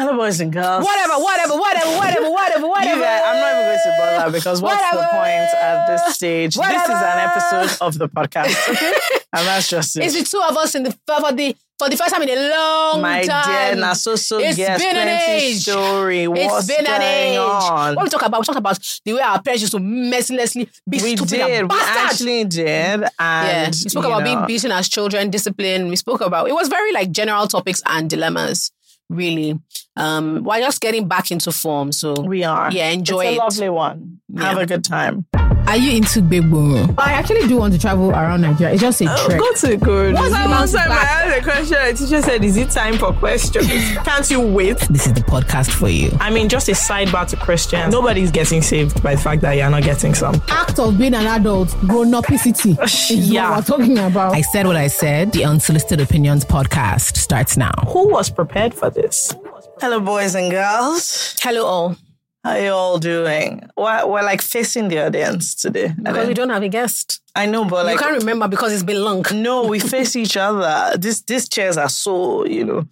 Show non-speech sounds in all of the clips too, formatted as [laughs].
Hello, boys and girls. Whatever, whatever, whatever, whatever, whatever, [laughs] whatever. guys, I'm not even going to bother because what's the point at this stage? This is an episode of the podcast, [laughs] okay? and that's just it. It's the two of us in the for the for the first time in a long My time. dear, na so so It's yes, been an age. story. It's What's been an age. on? What we talk about? We talk about the way our parents used to mercilessly be we stupid did. and We actually did. And yeah, we spoke about know, being beaten as children, discipline. We spoke about it was very like general topics and dilemmas. Really, um, we're just getting back into form. So We are. Yeah, enjoy it's it. lovely one. Have a good time. Are you into big boom? I actually do want to travel around Nigeria. It's just a trek. Go to good. What's the the last time I asked a question, the teacher said, Is it time for questions? [laughs] Can't you wait? This is the podcast for you. I mean, just a sidebar to Christians. Nobody's getting saved by the fact that you're not getting some. Act of being an adult, grown upicity is Yeah. what we're talking about. I said what I said. The Unsolicited Opinions podcast starts now. Who was prepared for this? Hello, boys and girls. hello all. How are you all doing? We're, we're like facing the audience today. Because we don't- have a guest. I know, but like you can't remember because it's been long. no, we face each other. This these chairs are so you know.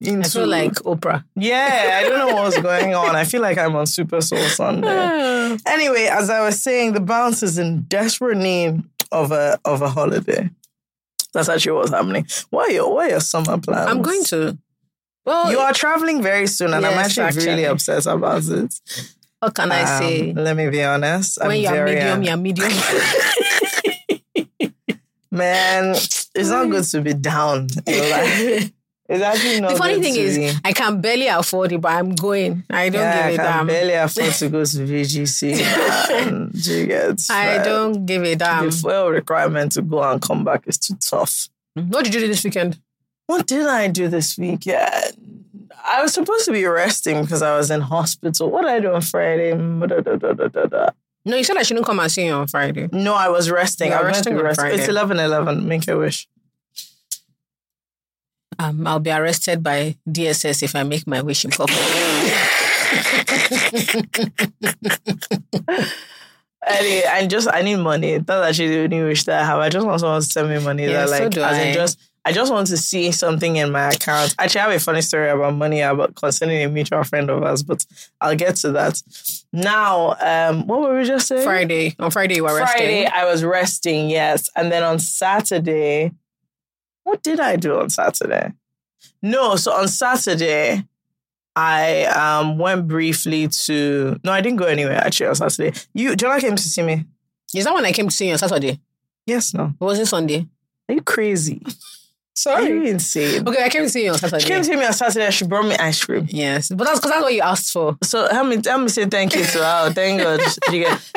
Into, I feel like Oprah. yeah, I don't know what's going [laughs] on. I feel like I'm on Super Soul Sunday. [sighs] Anyway, as I was saying, the bounce is in desperate need of a of a holiday. That's actually what's happening. What are your what are your summer plans? I'm going to. Well, You are traveling very soon, and I'm Yes, actually, really actually. upset about it. what can I Um, say? Let me be honest. When I'm you're very, medium, uh, you're medium. [laughs] Man, it's not good to be down. [laughs] It's actually not the funny thing is, be. I can barely afford it, but I'm going. I don't yeah, give I can damn. barely afford to go to [laughs] VGC. man. Do you get? I Right. don't give a damn. The fuel requirement to go and come back is too tough. What did you do this weekend? What did I do this weekend? I was supposed to be resting because I was in hospital. What did I do on Friday? No, you said I shouldn't come and see you on Friday. No, I was resting. I was resting. Friday. It's 11 11. Make a wish. Um, I'll be arrested by DSS if I make my wish in public. [laughs] Anyway, I just I need money. That's actually the only wish that I have. I just want someone to send me money. Yeah, that so like do as in I. just I just want to see something in my account. Actually, I have a funny story about money about concerning a mutual friend of ours, but I'll get to that. Now, um, what were we just saying? Friday. On Friday, you were Friday, resting. I was resting, yes. And then on Saturday, what did I do on Saturday? No, so on Saturday, I um went briefly to no, I didn't go anywhere actually on Saturday. You Jonah came to see me. Is that when I came to see you on Saturday? Yes, no. It was it Sunday? Are you crazy? Are you insane? Okay, I came to see you on Saturday. She came to see me on Saturday. She brought me ice cream. yes, but that's because that's what you asked for. So help me, help me say thank you to her. [laughs] Thank God.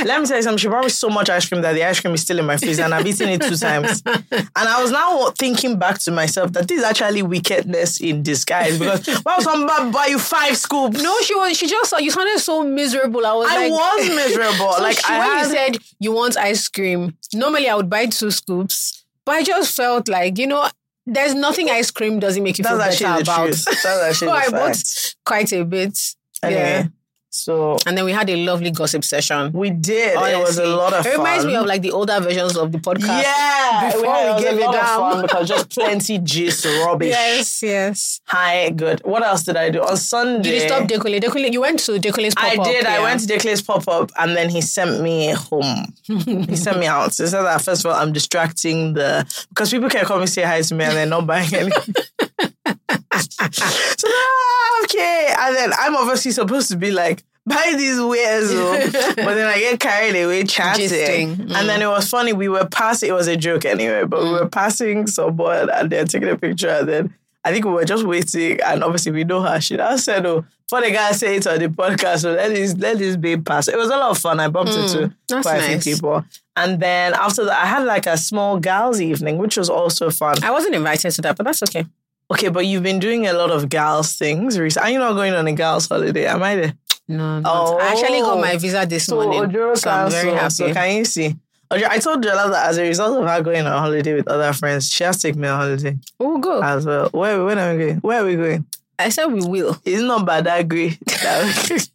Let me tell you something. She brought me so much ice cream that the ice cream is still in my freezer, and I've eaten it two times. [laughs] And I was now thinking back to myself that this is actually wickedness in disguise. Because why would somebody buy you five scoops? No, she was. She just saw you sounded so miserable. I was. I like, was [laughs] miserable. So like she- I when had, you said you want ice cream, normally I would buy two scoops, but I just felt like you know, there's nothing ice cream doesn't make you feel that's better actually the about. That's [laughs] actually So I bought quite a bit. Anyway, Yeah. So And then we had a lovely gossip session. we did. It was a lot of It reminds me of like the older versions of the podcast. yeah, before had- we gave it of down. fun because just [laughs] plenty gist rubbish. Yes, yes. Hi, good. What else did I do on Sunday? Did you stop Dekule? Dekule, you went to Dekule's pop I up. did. I went to Declan's pop up, and then he sent me home. he sent me out. So he said that first of all, I'm distracting the because people can come and say hi to me, and they're not buying anything. [laughs] [laughs] so ah, okay, and then I'm obviously supposed to be like. Buy these wares, oh." [laughs] but then I get carried away chatting. Mm. And then it was funny. We were passing, it was a joke anyway, but we were passing someone and they're taking a picture. And then I think we were just waiting. And obviously, we know her. She now said, Oh, for the guy say it on the podcast, so let this, let this be pass. It was a lot of fun. I bumped into Mm, that's quite a few people. And then after that, I had like a small gals evening, which was also fun. I wasn't invited to that, but that's okay. Okay, but you've been doing a lot of girls things recently. Are you not going on a girls holiday? Am I there? No, Oh. I actually got my visa this So morning. Ojoro so I'm very happy. So can you see? I told Jola that as a result of her going on holiday with other friends, she has to take me on holiday we'll go. as well. Where when are we going? Where are we going? I said we will. It's not bad. I agree. [laughs] [laughs]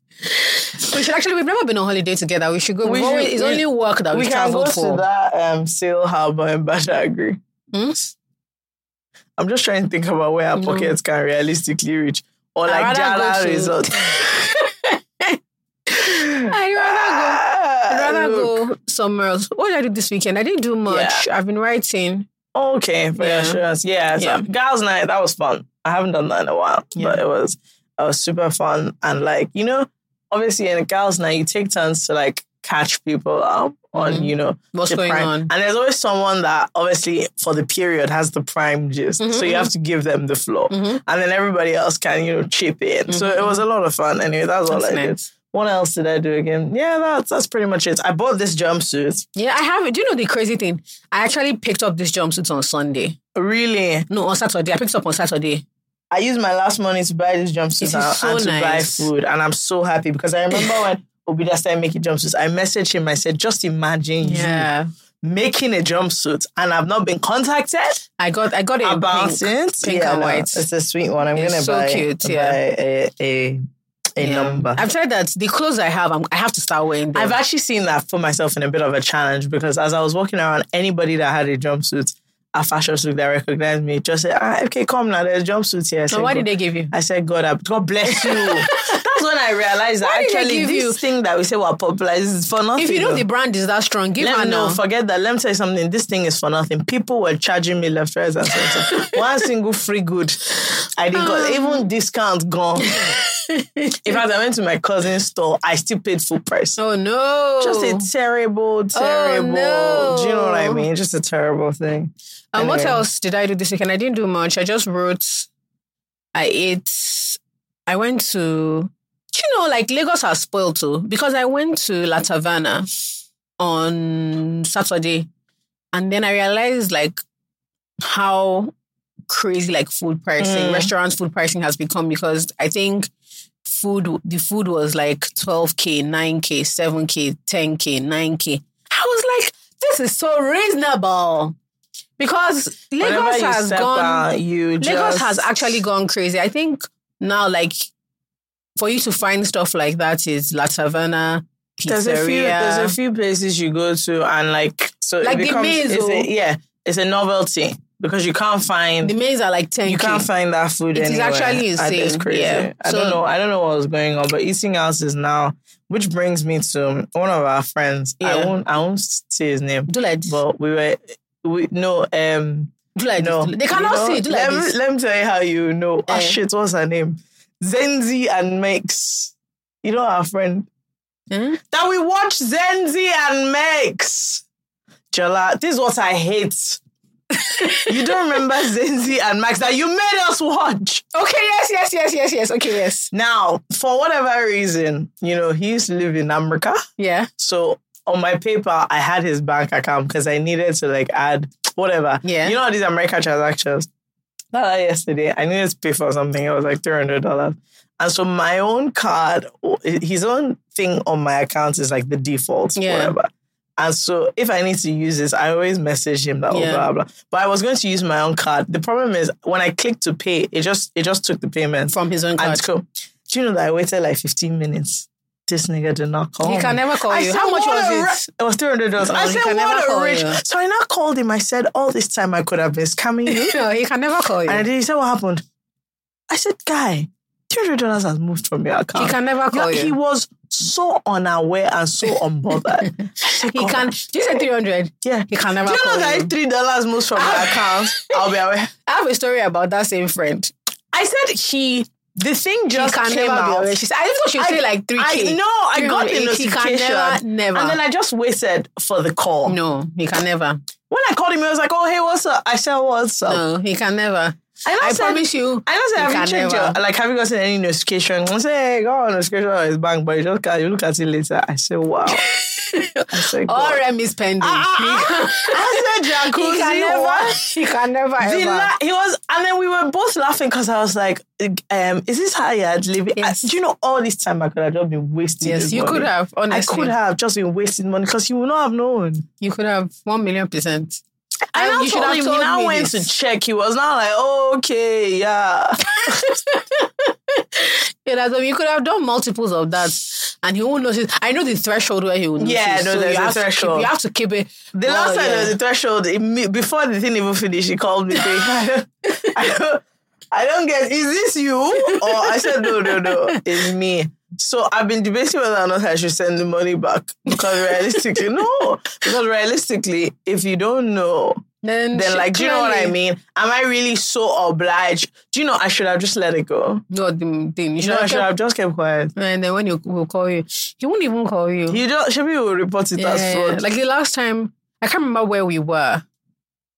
We should actually. We've never been on holiday together. We should go. We We've always- it's we- only work that we we've can go to for. that um, sail harbor in Badagry. Hmm? I'm just trying to think about where our No. pockets can realistically reach. or like Jala Resort. [laughs] I'd rather go. Ah, I'd rather go somewhere else. What did I do this weekend? I didn't do much. I've been writing. Okay, for Yeah. assurance. Yeah, so Yeah. girls' night that was fun. I haven't done that in a while, Yeah. but it was it was super fun. And like you know, obviously in a girls' night you take turns to like catch people up on Mhm. you know What's going prime. on? And there's always someone that obviously for the period has the prime gist, Mhm, so you have to give them the floor, Mhm. and then everybody else can you know chip in. So it was a lot of fun. Anyway, that's all That's I did. What else did I do again? Yeah, that's that's pretty much it. I bought this jumpsuit. Yeah, I have it. Do you know the crazy thing? I actually picked up this jumpsuit on Sunday. Really, No, on Saturday. I picked it up on Saturday. I used my last money to buy this jumpsuit and, so and to buy food, and I'm so happy because I remember when Obida started making jumpsuits. I messaged him. I said, "Just imagine Yeah. you making a jumpsuit, and I've not been contacted I got I got it about pink. it. pink and no, white. It's a sweet one. I'm It's gonna so buy, cute, buy yeah. a a, a Yeah. number. I've tried that. The clothes I have, I'm, I have to start wearing them. I've actually seen that for myself in a bit of a challenge because as I was walking around, anybody that had a jumpsuit, a fashion show that recognized me just said, ah, okay, come now, there's jumpsuits here. I so said, "God." did they give you? I said, God, God bless you. [laughs] I realized that Why did they actually this you- thing that we say we're popular is for nothing. If you know though. the brand is that strong, give let her now. Forget that. Let me tell you something. This thing is for nothing. People were charging me left, right, and center. [laughs] One single free good. I didn't got Um. even discount gone. In fact, I went to my cousin's store. I still paid full price. Oh no! Just a terrible, terrible. no. Do you know what I mean? Just a terrible thing. And what else did I do this weekend? I didn't do much. I just wrote. I ate. I went to. Do You know, like Lagos are spoiled too because I went to La Taverna on Saturday, and then I realized like how crazy like food pricing, Mm. restaurants food pricing has become because I think food the food was like 12k, 9k, 7k, 10k, 9k. I was like, this is so reasonable. Because Lagos has gone out, you Lagos just, has actually gone crazy. I think now like for you to find stuff like that is La Taverna, pizzeria. There's a few. There's a few places you go to, and like so, Like it the becomes maze, it's oh. a, yeah, it's a novelty because you can't find the mains are like 10k. you can't find that food It is anywhere. actually And It's crazy. yeah. I So- don't know. I don't know what was going on, but eating out is now. Which brings me to one of our friends. Yeah. I won't. I won't say his name, do like this. but we were. We no. Um. do like No. this. They cannot You know, see. Do like let, this. Me, let me tell you how you know. Ah Eh. shit. What's her name? Zenzi and Mex. You know our friend Hmm? that we watch Zenzi and Mex. Jola, this is what I hate. you don't remember [laughs] Zenzi and Max that you made us watch. Okay, yes, yes, yes, yes, yes. Okay, yes. Now, for whatever reason, you know, he used to live in America. Yeah. So on my paper, I had his bank account because I needed to like add whatever. Yeah. You know these America transactions. Like [laughs] yesterday. I needed to pay for something. It was like three hundred dollars. And so my own card, oh, his own thing on my account is like the default, Yeah. whatever. And so if I need to use this, I always message him that oh, Yeah. blah blah. But I was going to use my own card. The problem is when I clicked to pay, it just it just took the payment. From his own And card. so, do you know that I waited like 15 minutes? This nigga did not call He me. can never call I you. said, How much was it? ra-" It was three hundred dollars. No, I said, "What a rich." you. So I now called him. I said, "All this time I could have been scamming you." No, [laughs] he can never call you. and he said, "What happened?" I said, "Guy, three hundred dollars has moved from your account." he can never call Yeah, you. He was so unaware and so [laughs] unbothered. Said, He can. Do you say 300? Yeah. He can never Do you know that three dollars moves from my [laughs] account, I'll be aware. I have a story about that same friend. I said he. The thing just came never out. She said, I thought she would I- say like 3K. I know. I got the 300. He can notification. never, never. And then I just waited for the call. no, he can never. When I called him, he was like, "Oh, hey, what's up?" I said, "What's up?" No, he can never. I, I promise you. I. Say, he have can you checked your like? Have you gotten any notification? I say, "Hey, go on notification on his bank," but you just can't. You look at it later. I say, "Wow." [laughs] I All God. rem is pending. Ah, I said, jacuzzi. [laughs] he, can never. He can never. The Ever. la- he was, and then we were both laughing because I was like, um, "Is this how you had living?" Yes. do you know all this time I could have just been wasting? yes, you money. could have. I could have just been wasting money because you would not have known. You could have one million percent. I Um, now you should have told he now went to check. He was not like, oh, okay, yeah. [laughs] Yeah, that's, you could have done multiples of that, and he won't notice. I know the threshold where he will notice. Yeah, no, so there's a to keep- threshold. you have to keep it. The Oh, last time yeah. there was a threshold, imme- before the thing even finished, he called me. I don't, [laughs] I don't, I don't get, is this you? Or I said, no, no, no, it's me. So I've been debating whether or not I should send the money back because realistically, no. Because realistically, if you don't know, Then, then like, do you know what I mean? Am I really so obliged? Do you know I should have just let it go? No, the thing. You should know, I should kept- have just kept quiet. And then when you will call you, he won't even call you. You don't, Shabi will report it as Yeah, fraud. Like the last time, I can't remember where we were,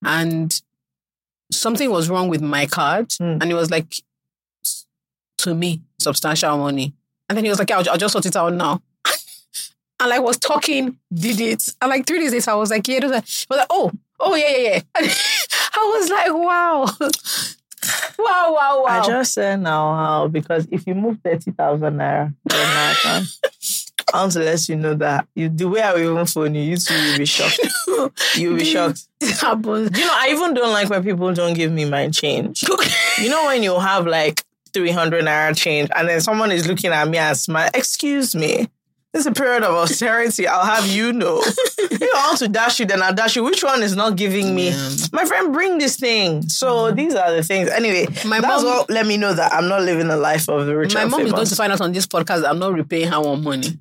and something was wrong with my card, Hmm. and it was like to me substantial money, and then he was like, "I'll, I'll just sort it out now." [laughs] and like was talking, did it, and like three days later, I was like, "Yeah," was like, was like, "Oh, oh yeah, yeah, yeah." And [laughs] I was like, "Wow." Wow, [laughs] wow, wow. I just said now how because if you move thirty thousand naira, then I can. I want you know that you, the way I will even phone you, you too will be shocked. You will be shocked. it happens. You know, I even don't like when people don't give me my change. You know, when you have like 300 naira change and then someone is looking at me and smile, excuse me. This is a period of austerity. I'll have you know. [laughs] if I want to dash you, then I'll dash you. Which one is not giving me? My friend, bring this thing. So mm-hmm. these are the things. Anyway, My that's mom- let me know that I'm not living a life of the rich My mom is going to find out on this podcast I'm not repaying her one money.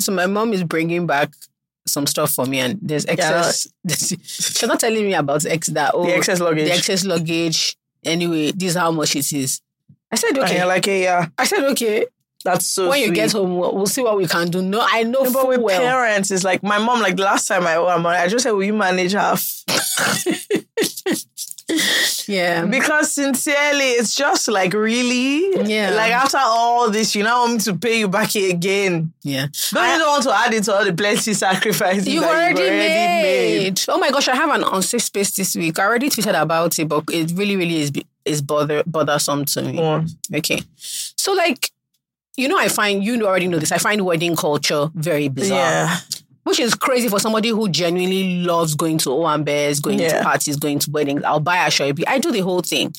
So my mom is bringing back some stuff for me, and there's excess. [laughs] she's not telling me about ex that oh the excess luggage. the excess luggage. Anyway, this is how much it is. I said okay. you're like, hey, yeah, I said okay. that's so when you get home, we'll, we'll see what we can do. No, I know No, but with well. parents, it's like my mom. Like the last time I owe her money, I just said, "Will you manage half?" [laughs] Yeah, Because sincerely, it's just like really, Yeah. Like after all this, you now want me to pay you back again. yeah. Don't you want to add it to all the plenty sacrifices You've already, you've already made. Oh my gosh, I have an unsafe space this week. I already tweeted about it, but it really, really is is bother bothersome to me. On. Okay. So like, you know, I find you already know this. I find wedding culture very bizarre. Yeah, Which is crazy for somebody who genuinely loves going to Owambes, going to Yeah. parties, parties, going to weddings. I'll buy aso ebi. I do the whole thing.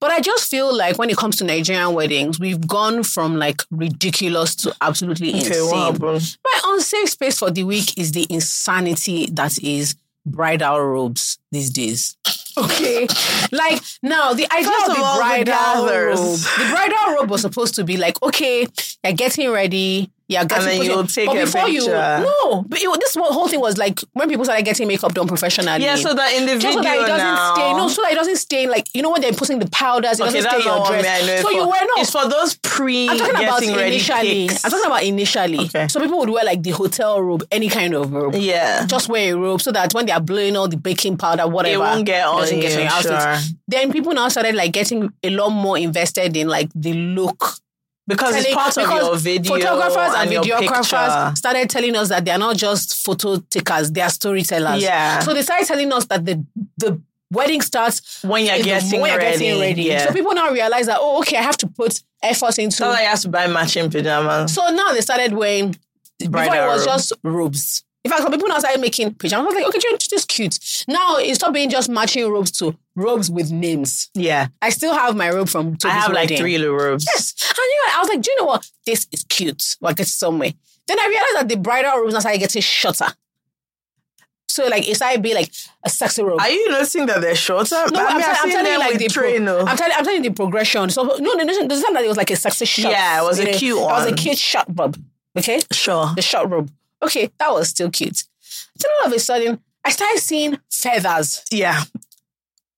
But I just feel like when it comes to Nigerian weddings, we've gone from like ridiculous to absolutely okay. insane. Happened? My unsafe space for the week is the insanity that is bridal robes these days. Okay. like now the idea First of of the bridal robe. The bridal robe was supposed to be like, okay, you're getting ready. You're getting then you'll take but a before you picture. no, but it, this whole thing was like when people started getting makeup done professionally. Yeah, so that in the just video so that it doesn't now. stain. No, so that it doesn't stain. Like you know when they're putting the powders, it okay, doesn't stain your dress. me I know. it so for. you wear no. It's for those pre I'm talking about initially. pics. I'm talking about initially. Okay. So people would wear like the hotel robe, any kind of robe. Yeah, Just wear a robe so that when they are blowing all the baking powder, whatever, it won't get on you. get outfit. sure. Then people now started like getting a lot more invested in like the look. Because it's Telling- part of your video Photographers and, your videographers started telling us that they are not just photo takers, they are storytellers. Yeah. So they started telling us that the the wedding starts when you're getting when you're ready. getting ready. Yeah. So people now realize that oh okay, I have to put effort into So you have to buy matching pajamas. So now they started wearing. Bridal before it was just robes. In fact, some people now started making pajamas. I was like, okay, this is cute. Now it stopped being just matching robes to robes with names. yeah, I still have my robe from Toby's I have like three little robes. Yes, and you know, I was like, do you know what? This is cute. Like it's somewhere. Then I realized that the bridal robes now started getting shorter. So like it started being like a sexy robe. Are you noticing that they're shorter? no, I I'm, mean, tell- I've I'm telling you like the pro- train. I'm telling I'm telling you the progression. So no, no, no, there's time that it was like a sexy shot. Yeah, it was a You know, cute It was a cute short robe. Okay, Sure. the short robe. Okay, that was still cute. Then all of a sudden, I started seeing feathers Yeah,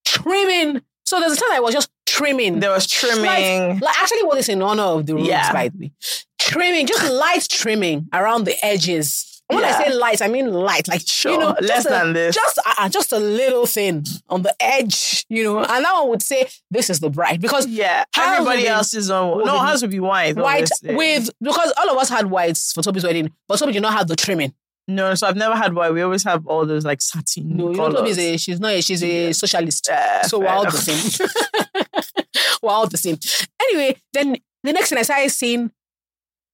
trimming. So there's a time I was just trimming. there was trimming. Like, like actually, what is in honor of the robes, Yeah. by the way. Trimming, just light trimming around the edges. When Yeah. I say light, I mean light, like Sure, you know, less a, than this. just uh, uh, just a little thing on the edge, you know. And that one would say, "This is the bride," because yeah, everybody else is on. No, hers would be white. white with because all of us had whites for Toby's wedding, but Toby did not have the trimming. No, so I've never had white. We always have all those like satin. No, you know. Toby's a she's not a, she's a socialist. Yeah, so we're all the same. [laughs] we're all the same. Anyway, then the next thing I started seeing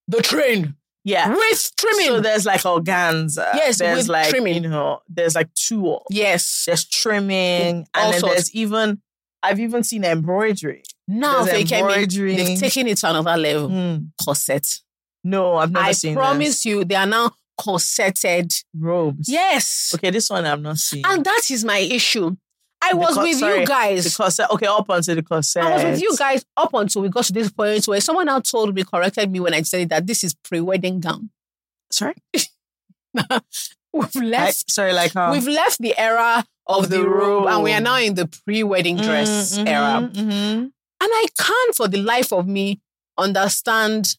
the train Yeah. with trimming. So there's like organza. Yes, there's with like trimming. you know, there's like two. yes. There's trimming, All and then sorts. there's even I've even seen embroidery. Now they came in, embroidery. they've taken it to another level. Hmm. Corset. No, I've never I seen promise you, they are now corseted. robes. Yes. Okay, this one I've not seen. And that is my issue. I was with sorry, you guys. The. Okay, up until the corset. I was with you guys up until we got to this point where someone now told me, corrected me when I said that this is pre-wedding gown. Sorry. [laughs] We've left. sorry, like how? We've left the era of, Of the, the robe, and we are now in the pre-wedding dress Mm, era. mhm, mhm. And I can't, for the life of me, understand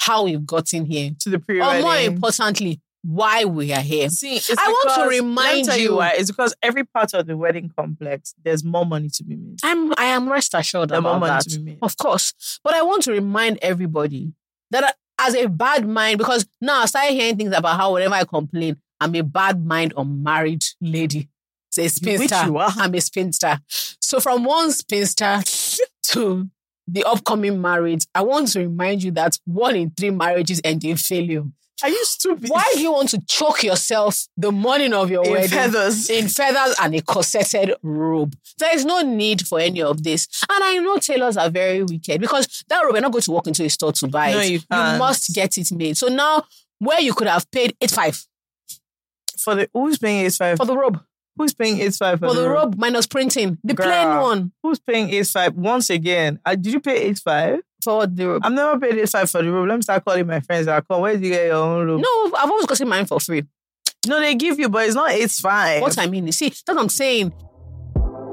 how we've gotten here. To the pre-wedding. more importantly, why we are here. See, it's I want to because- let me remind tell you- why. It's because every part of the wedding complex, there's more money to be made. I'm I am rest assured There's more about money that. to be made. Of course. But I want to remind everybody that as a bad mind, because now I started hearing things about how whenever I complain, I'm a bad mind unmarried lady. Say spinster. you are. I'm a spinster. So from one spinster [laughs] to the upcoming marriage, I want to remind you that one in three marriages end in failure. Are you stupid? Why do you want to choke yourself the morning of your In wedding? feathers. in feathers and a corseted robe. There is no need for any of this. And I know tailors are very wicked because that robe, you're not going to walk into a store to buy No, it. you can't. must get it made. So now, where you could have paid eight five For the who's paying eight five? for the robe, Who's paying eight five for, for the robe minus printing, the plain one Who's paying eight five? Once again, uh, did you pay eight five? For the robe. I've never paid five for the robe. Let me start calling my friends. I call. Where did you get your own robe? No, I've always gotten mine for free. No, they give you, but it's not eight five. What I mean, you see, that's what I'm saying.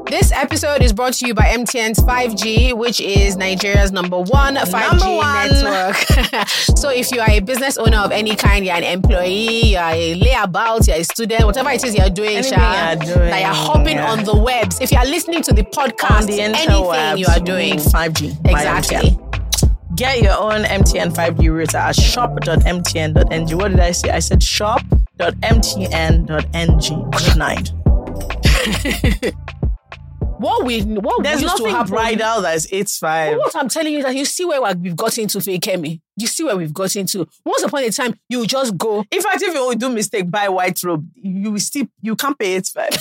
This episode is brought to you by MTN's 5G, which is Nigeria's number one 5G Number one. network. [laughs] so if you are a business owner of any kind, you're an employee, you're a layabout, you're a student, whatever it is you're doing, Sha, you're doing, that you're hopping yeah. on the webs, if you're listening to the podcast, on the anything you are doing. five G. Exactly. Get your own MTN 5G router at shop.mtn.ng. What did I say? I said shop.mtn.ng. Good night. [laughs] What we what There's used to nothing happen. bridal that's eight five. What I'm telling you is that you see where we've got into Fakemi. You see where we've got into. Once upon a time, you just go. In fact, if you do mistake, buy white robe. You will still you can't pay eight [laughs] five. But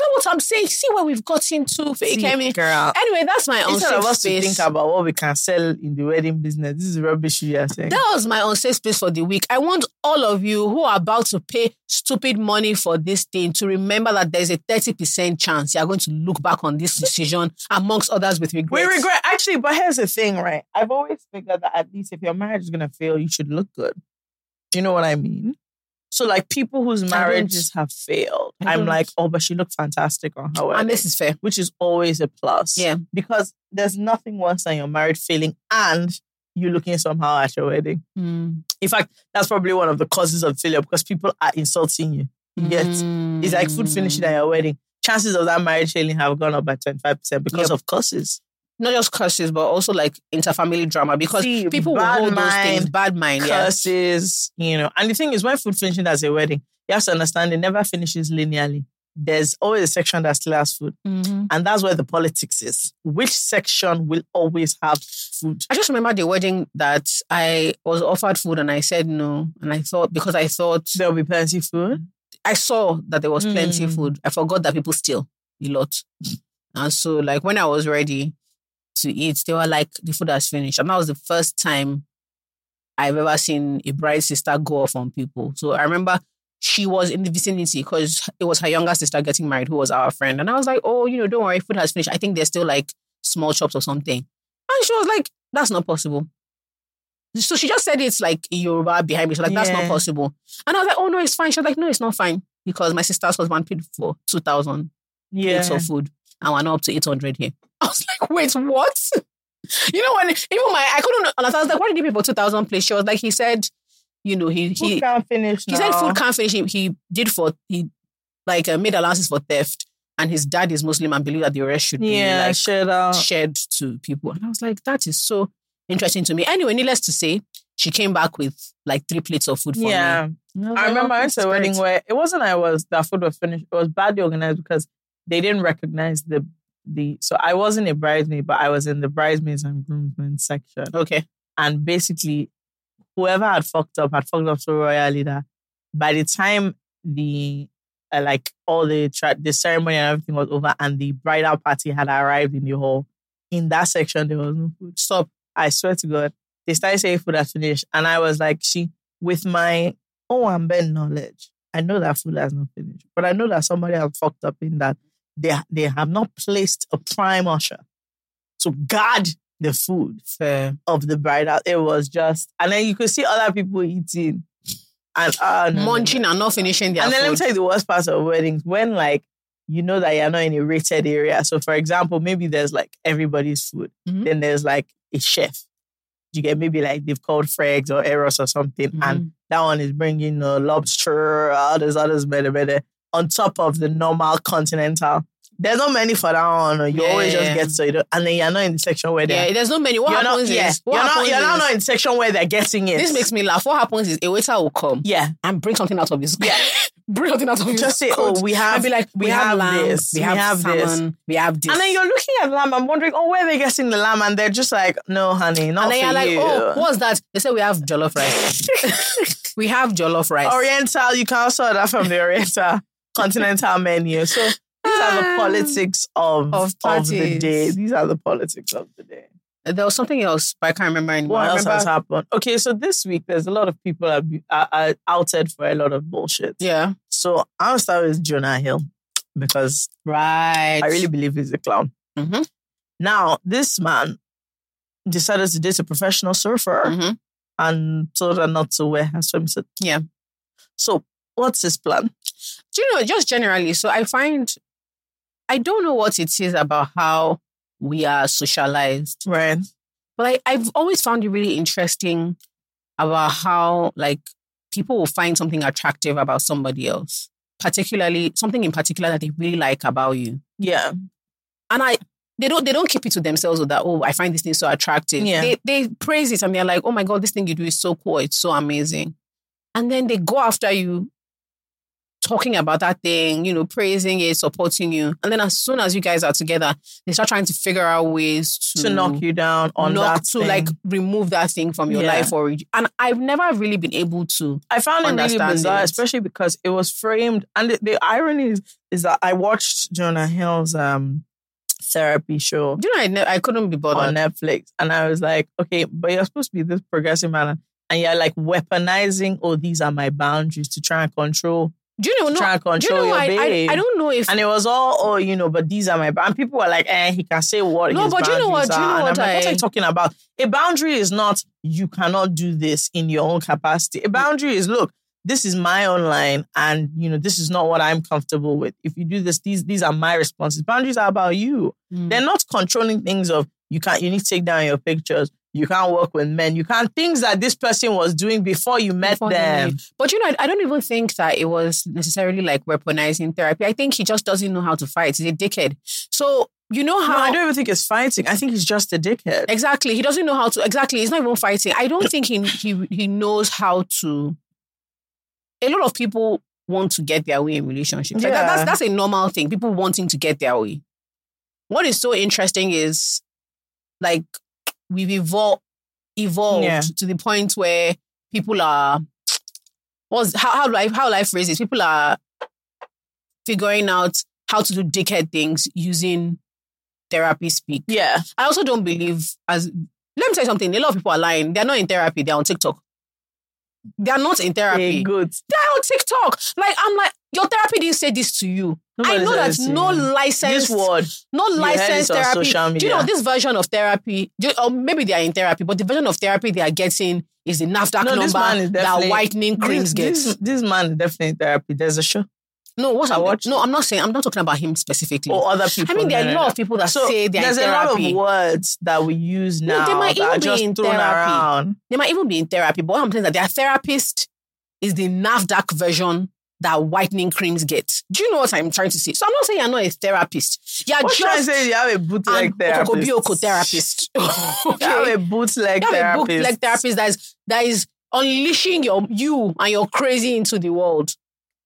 that's what I'm saying. See where we've got into Fakemi. girl. Anyway, that's my Instead unsafe of us to space. think about what we can sell in the wedding business, this is rubbish you are saying. that was my unsafe space for the week. I want all of you who are about to pay stupid money for this thing to remember that there's a 30% chance you're going to look back on this decision amongst others with regret. We regret actually, but here's the thing, right? I've always figured that at least if your marriage is gonna fail, you should look good. Do you know what I mean? So like people whose marriages have failed, I'm like, oh, but she looked fantastic on her wedding, And this is fair. which is always a plus. Yeah. because there's nothing worse than your marriage failing and you looking somehow at your wedding. Mm. In fact, that's probably one of the causes of failure because people are insulting you. You get it's like food finishing at your wedding. Chances of that marriage failing have gone up by 25% because Yep. of curses. Not just curses, but also like interfamily drama because See, people will hold those things. Bad mind, yeah. curses, you know. And the thing is, when food finishes as a wedding, you have to understand it never finishes linearly. There's always a section that still has food. Mhm. And that's where the politics is. Which section will always have food? I just remember the wedding that I was offered food and I said no. And I thought, because I thought, There'll be plenty food. I saw that there was plenty Mm. food. I forgot that people steal a lot. And so, like, when I was ready to eat, they were like, the food has finished. And that was the first time I've ever seen a bride's sister go off on people. So I remember she was in the vicinity because it was her younger sister getting married, who was our friend. And I was like, oh, you know, don't worry, food has finished. I think there's still like small chops or something. And she was like, that's not possible. So she just said it's like in Yoruba behind me. She's like, that's not possible. And I was like, oh, no, it's fine. She was like, no, it's not fine because my sister's husband paid for 2,000 Yeah. plates of food and we're now up to 800 here. [laughs] I was like, wait, what? [laughs] You know, when even my, I couldn't understand. I was like, why did you pay for 2,000 plates? She was like, he said, you know, he, Food he, can't finish he now. said food can't finish. He, he did for, he like uh, made allowances for theft. And his dad is Muslim and believe that the rest should Yeah, be like shit out. shared to people. And I was like, that is so interesting to me. Anyway, needless to say, she came back with like three plates of food for Yeah. me. Yeah, I like, remember oh, I went to a wedding where it wasn't I was that food was finished. It was badly organized because they didn't recognize the the so I wasn't a bridesmaid, but I was in the bridesmaids and groomsmen section. Okay. And basically whoever had fucked up had fucked up so royally that by the time the uh, like all the tra- the ceremony and everything was over and the bridal party had arrived in the hall, in that section there was no food. Stop. I swear to God. They started saying food has finished. And I was like, she, with my oh and Ben knowledge, I know that food has not finished. But I know that somebody has fucked up in that they they have not placed a prime usher to guard the food Fair. of the bridal. It was just, and then you could see other people eating and uh. Munching and not finishing their And then let me tell you the worst part of weddings when like you know that you're not in a rated area. So for example, maybe there's like everybody's food. Mhm. Then there's like a chef. You get maybe like they've called Freg's or Eros or something, Mm-hmm. and that one is bringing uh, lobster, others, others, better, better on top of the normal continental. There's not many for that one. You Yeah, always yeah, just get so you don't, and then you're not in the section where they're yeah, there's no menu. What you're happens not, yeah, is what you're not, you're is- not in the section where they're getting it. This makes me laugh. What happens is a waiter will come yeah. and bring something out of his Yeah. [laughs] bring something out of his Just say, coat oh, we have, and be like, we, we have, have lamb, this, we we have, have this. salmon, we have this. And then you're looking at lamb. I'm wondering, oh, where are they getting the lamb? And they're just like, no, honey, not and then for you're like, you. oh, what's that? They say we have jollof rice. [laughs] [laughs] we have jollof rice. Oriental, you can also order from the Oriental continental [laughs] menu. So these are the politics of, Of of, the day. These are the politics of the day. There was something else, but I can't remember anymore. What else has happened? Okay, so this week there's a lot of people are, are, are outed for a lot of bullshit. Yeah. So I'll start with Jonah Hill because Right. I really believe he's a clown. Mhm. Now, this man decided to date a professional surfer Mhm. and told her not to wear her swimsuit. Yeah. So, what's his plan? Do you know, just generally, so I find, I don't know what it is about how we are socialized, Right. but I, I've always found it really interesting about how, like, people will find something attractive about somebody else, particularly something in particular that they really like about you. Yeah. And I, they don't, they don't keep it to themselves with that. Oh, I find this thing so attractive. Yeah. They, they praise it and they're like, oh my god, this thing you do is so cool. It's so amazing. And then they go after you, talking about that thing, you know, praising it, supporting you. And then as soon as you guys are together, they start trying to figure out ways to, To knock you down on knock- that. to thing. like remove that thing from your Yeah. life or and I've never really been able to. I found it really bizarre, it. especially because it was framed. And the, the irony is, is that I watched Jonah Hill's um, therapy show Do you know I, ne- I couldn't be bothered on. Netflix, and I was like, okay, but you're supposed to be this progressive man, and you're like weaponizing, oh, these are my boundaries to try and control, Do you know? No, try and do you control know? your I, I, babe. I don't know if and it was all, oh, you know, but these are my, ba-" and people were like, eh, he can say what. No, but do you know what- do you know. And what I'm like, what are you talking about? A boundary is not you cannot do this in your own capacity. A boundary is look. This is my online, and you know this is not what I'm comfortable with. If you do this, these these are my responses. Boundaries are about you. Mm. They're not controlling things of you can't. You need to take down your pictures. You can't work with men. You can't things that this person was doing before you met Before them. But you know, I, I don't even think that it was necessarily like weaponizing therapy. I think he just doesn't know how to fight. He's a dickhead. So you know No, how I don't even think it's fighting. I think he's just a dickhead. exactly he doesn't know how to exactly. He's not even fighting. I don't [laughs] think he he he knows how to. A lot of people want to get their way in relationships. Like that- Yeah. that's that's a normal thing. People wanting to get their way. What is so interesting is like we've evolved evolved Yeah. to the point where people are what's how how I how phrase this? People are figuring out how to do dickhead things using therapy speak. Yeah. I also don't believe as let me tell you something. A lot of people are lying. They're not in therapy. They're on TikTok. They're not in therapy. Good. They're on TikTok. Like I'm like, your therapy didn't say this to you. Nobody I know that no This word. no heard licensed therapy. Do you know this version of therapy? you- or maybe they are in therapy, but the version of therapy they are getting is the NAFDAC No, number that whitening creams gets. This, this man is definitely in therapy. There's a show. no, what's I watched- No, I'm not saying. I'm not talking about him specifically. Or other people. I mean, there are a lot of people that So say they're in there's a lot of words that we use now. No, they might even be in therapy. around. They might even be in therapy, but what I'm saying is that their therapist is the NAFDAC version that whitening creams get. Do you know what I'm trying to say? So I'm not saying you're not a therapist. You're What just say? is [laughs] [laughs] You have a bootleg therapist. Therapist. You have okay. a bootleg therapist. You have a therapist. like therapist that is that is unleashing your you and your crazy into the world.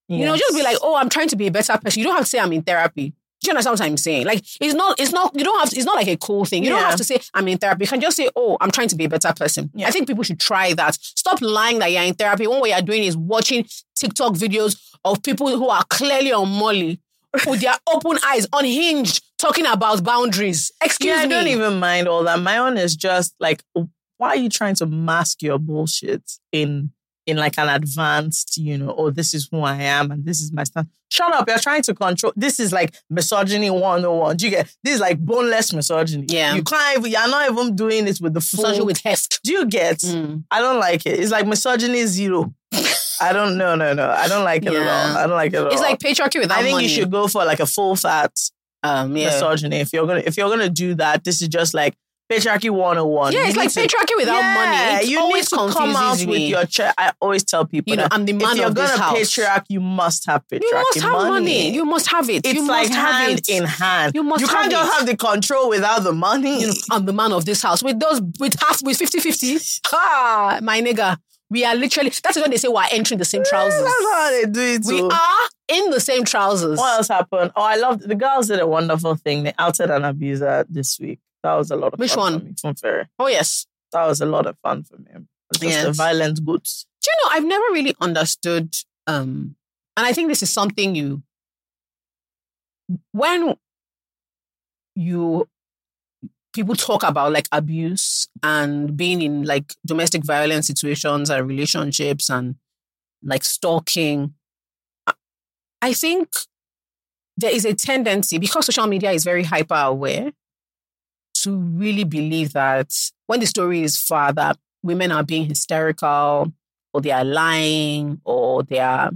You know, just be like, oh, I'm trying to be a better person. You don't have to say I'm in therapy. Do you understand what I'm saying? Like, it's not, it's not, you don't have to, it's not like a cool thing. You don't have to say I'm in therapy. You can just say, oh, I'm trying to be a better person. Yeah. I think people should try that. Stop lying that you're in therapy. One way you're doing is watching TikTok videos of people who are clearly on Molly with their [laughs] open eyes, unhinged, talking about boundaries. Excuse Yeah, I don't even mind all that. My own is just like, why are you trying to mask your bullshit in in like an advanced, you know, oh, this is who I am and this is my stuff. Shut up. You're trying to control. This is like misogyny 101. Do you get this is like boneless misogyny. Yeah. You can't even, you're not even doing it with the full. Misogyny with heft. do you get? Mm. I don't like it. It's like misogyny zero. I don't no no no. I don't like it at all. I don't like it at all. It's like patriarchy without I think money. you should go for like a full fat Um, yeah. misogyny. If you're gonna if you're gonna do that, this is just like patriarchy 101. yeah, it's like patriarchy without yeah, money. It you always need to come out confuses with me. your check. I always tell people, You know, that I'm the man if you're of gonna patriarch, you must have patriarchy You must have money. money. You must have it. it's you like must have it. in hand. You must You can't have just have the control without the money. you know, I'm the man of this house. With those, with half, with 50 50. Ah, my nigga. We are literally, that's when they say we're entering the same trousers. That's how they do it. We are in the same trousers. What else happened? Oh, I loved the girls did a wonderful thing. They outed an abuser this week. That was a lot of Which fun one? for me. From Ferry. Oh, yes. That was a lot of fun for me. Just the Yes. violent goods. Do you know, I've never really understood, um, and I think this is something you, when you, people talk about like abuse and being in like domestic violence situations and relationships and like stalking, I- I think there is a tendency because social media is very hyper aware to really believe that when the story is far that women are being hysterical or they are lying or they are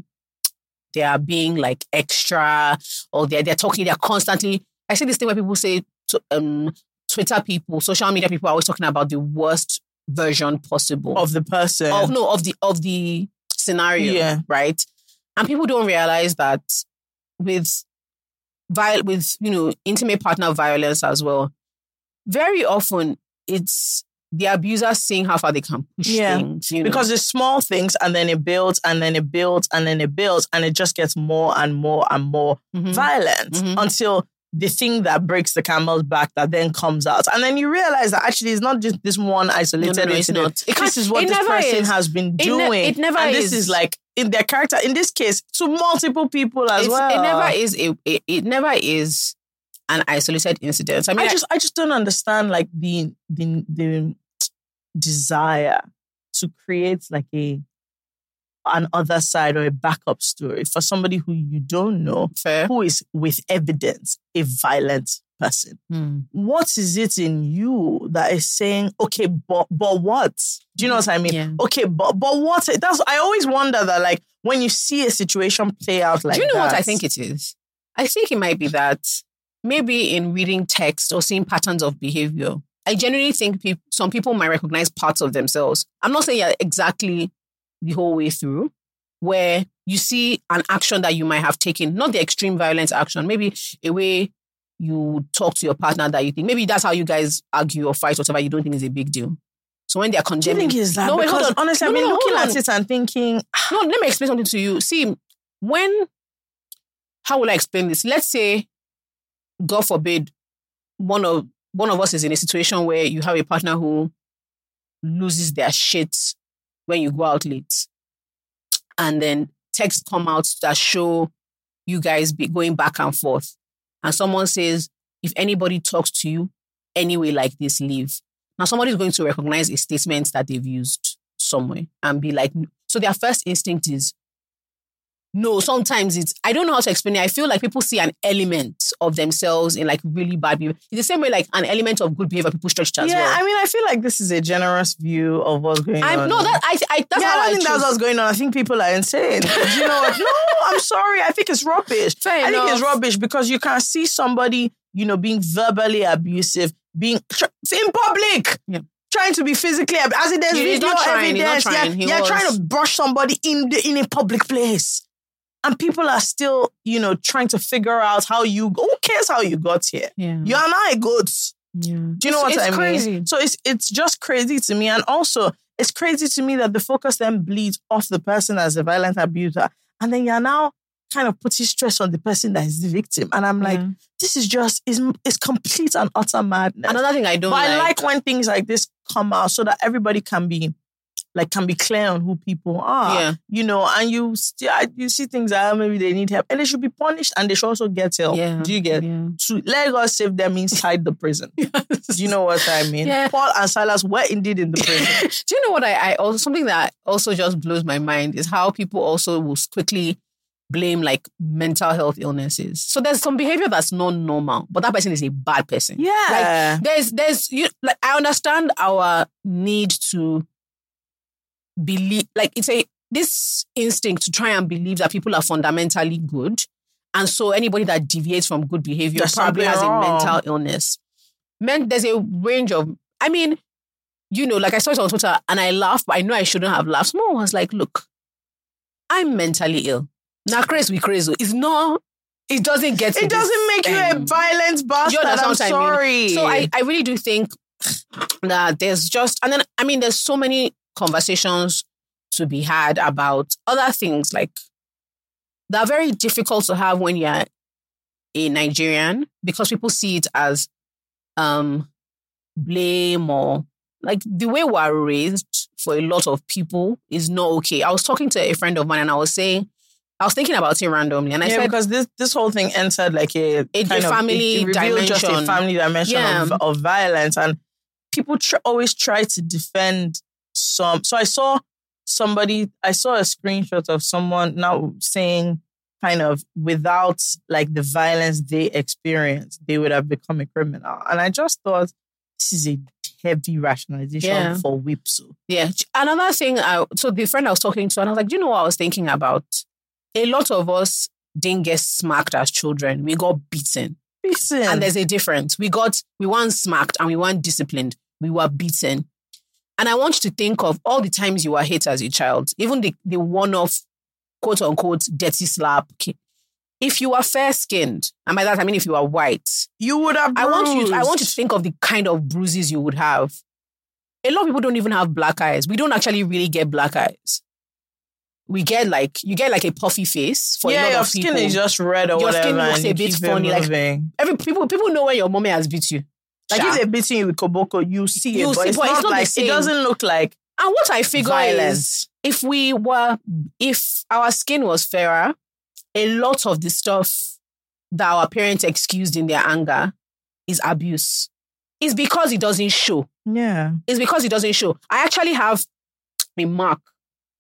they are being like extra or they're they're talking they're constantly I see this thing where people say to, um Twitter people social media people are always talking about the worst version possible Of the person. of no of the of the scenario Yeah. right and people don't realize that with viol- with you know intimate partner violence as well very often it's the abuser seeing how far they can push Yeah. things you know? because it's small things and then it builds and then it builds and then it builds and it just gets more and more and more Mhm. violent Mhm. until the thing that breaks the camel's back that then comes out. And then you realize that actually it's not just this one isolated No, no, no, it's incident. not. This is what it this person is. has been It ne- doing. it never and this is. is like in their character, in this case, to multiple people as It's- well. it never is a, it, it never is an isolated incident i mean I just I just don't understand like the the the desire to create like a an other side or a backup story for somebody who you don't know fair who is with evidence a violent person. Hmm. What is it in you that is saying, okay, but but what? Do you know what I mean? Yeah. Okay, but but what? That's I always wonder that like when you see a situation play out like Do you know what I think it is? I think it might be that maybe in reading text or seeing patterns of behavior, I generally think peop some people might recognize parts of themselves. I'm not saying yeah, exactly the whole way through, where you see an action that you might have taken, not the extreme violence action, maybe a way you talk to your partner that you think maybe that's how you guys argue or fight, whatever you don't think is a big deal. So when they're Do you condemning, think it's that? No, wait, hold because on. honestly, No, I've been no, no, looking at it and thinking, no, ah. let me explain something to you. See, when, how will I explain this? Let's say, God forbid, one of one of us is in a situation where you have a partner who loses their shit when you go out late, and then texts come out that show you guys be going back and forth, and someone says, if anybody talks to you anyway like this, leave. Now somebody's going to recognize a statement that they've used somewhere and be like, so their first instinct is, no, sometimes it's, I don't know how to explain it. I feel like people see an element of themselves in like really bad behavior. It's the same way like an element of good behavior people stretch it as yeah. well. I mean, I feel like this is a generous view of what's going I'm, on. no, that, I, I, that's yeah, how I I, don't think that's what's going on. I think people are insane. Do you know what? No, [laughs] I'm sorry. I think it's rubbish. Fair I think it's rubbish because you can see somebody, you know, being verbally abusive, being in public. Yeah. Trying to be physically as there's He- video trying, evidence. trying. Yeah, yeah, trying to brush somebody in the, in a public place, and people are still, you know, trying to figure out how you. Who cares how you got here? Yeah. You are not a goat. yeah. Do you know It's- what I it's mean? crazy. So it's it's just crazy to me, and also it's crazy to me that the focus then bleeds off the person as a violent abuser, and then you're now kind of putting stress on the person that is the victim, and I'm like, Yeah. this is just is it's complete and utter madness. Another thing I don't but I like, like when things like this come out so that everybody can be like can be clear on who people are. Yeah. You know, and you st- you see things that maybe they need help and they should be punished and they should also get help. Yeah. Do you get Yeah. to let God save them inside the prison? [laughs] Do you know what I mean? Yeah. Paul and Silas were indeed in the prison. [laughs] Do you know what I, I also something that also just blows my mind is how people also will quickly blame like mental health illnesses. So there's some behavior that's not normal, but that person is a bad person. yeah. Like there's there's you like I understand our need to believe like it's a this instinct to try and believe that people are fundamentally good. And so anybody that deviates from good behavior There's probably has something a mental illness. Men, there's a range of I mean, you know, like I saw it on Twitter and I laughed, but I know I shouldn't have laughed. Someone was like, look, I'm mentally ill. Now crazy we crazy. It's not it doesn't get it doesn't make you a violent bastard. I'm what I mean? sorry. So I, I really do think that there's just, and then, I mean, there's so many conversations to be had about other things like that are very difficult to have when you're a Nigerian because people see it as um blame or like the way we're raised for a lot of people is not okay. I was talking to a friend of mine and I was saying, I was thinking about it randomly and I yeah, said, because this this whole thing entered like a, A kind of- family it, it revealed just a dimension. family dimension Yeah. of, of violence, and people tr- always try to defend some. So I saw somebody, I saw a screenshot of someone now saying, kind of without like the violence they experienced, they would have become a criminal, and I just thought this is a heavy rationalization Yeah. for whipso. Yeah. Another thing, I, so the friend I was talking to, and I was like, do you know what I was thinking about? A lot of us didn't get smacked as children. We got beaten. Listen, And there's a difference. We got, we weren't smacked and we weren't disciplined. We were beaten. And I want you to think of all the times you were hit as a child, even the, the one off, quote unquote, dirty slap. If you were fair skinned, and by that I mean if you are white, you would have. I want you. I want you to think of the kind of bruises you would have. A lot of people don't even have black eyes. We don't actually really get black eyes. We get like you get like a puffy face for a yeah, lot your of skin is just red or whatever. Your skin looks a bit funny, like- Every people people know when your mommy has beat you. Like if they're beating you with koboko, you see You it, but see, it's but not it's not like it doesn't look like And what I figure violence. is if we were if our skin was fairer, a lot of the stuff that our parents excused in their anger is abuse. It's because it doesn't show. yeah. It's because it doesn't show. I actually have a mark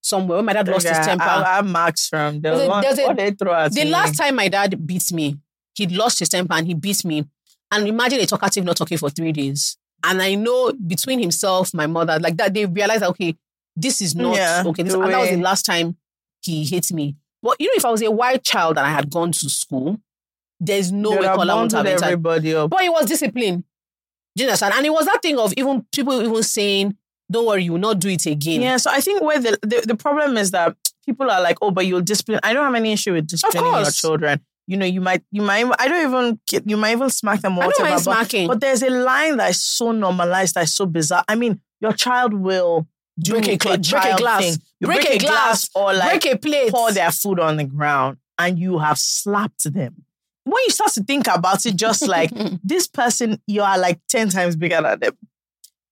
somewhere where my dad lost his temper. I, I have marks from the one, a- they throw at the me. last time my dad beat me, he'd lost his temper and he beat me. And imagine a talkative not talking for three days. And I know between himself, my mother, like that, they realized, that, okay, this is not Yeah, okay. This, and that was the last time he hit me. But you know, if I was a white child and I had gone to school, there's no way would have Kola wouldn't have entered. everybody up. But it was discipline. Do you understand? And it was that thing of even people even saying, don't worry, you will not do it again. Yeah, so I think where the, the the problem is that people are like, oh, but you'll discipline. I don't have any issue with disciplining your children. You know, you might, you might, I don't even, you might even smack them or I don't whatever. but, smacking. but there's a line that is so normalized, that is so bizarre. I mean, your child will do Break a cla- break a glass. thing. You Break a glass. or like Break a plate. pour their food on the ground and you have slapped them. When you start to think about it, just like [laughs] this person, you are like 10 times bigger than them.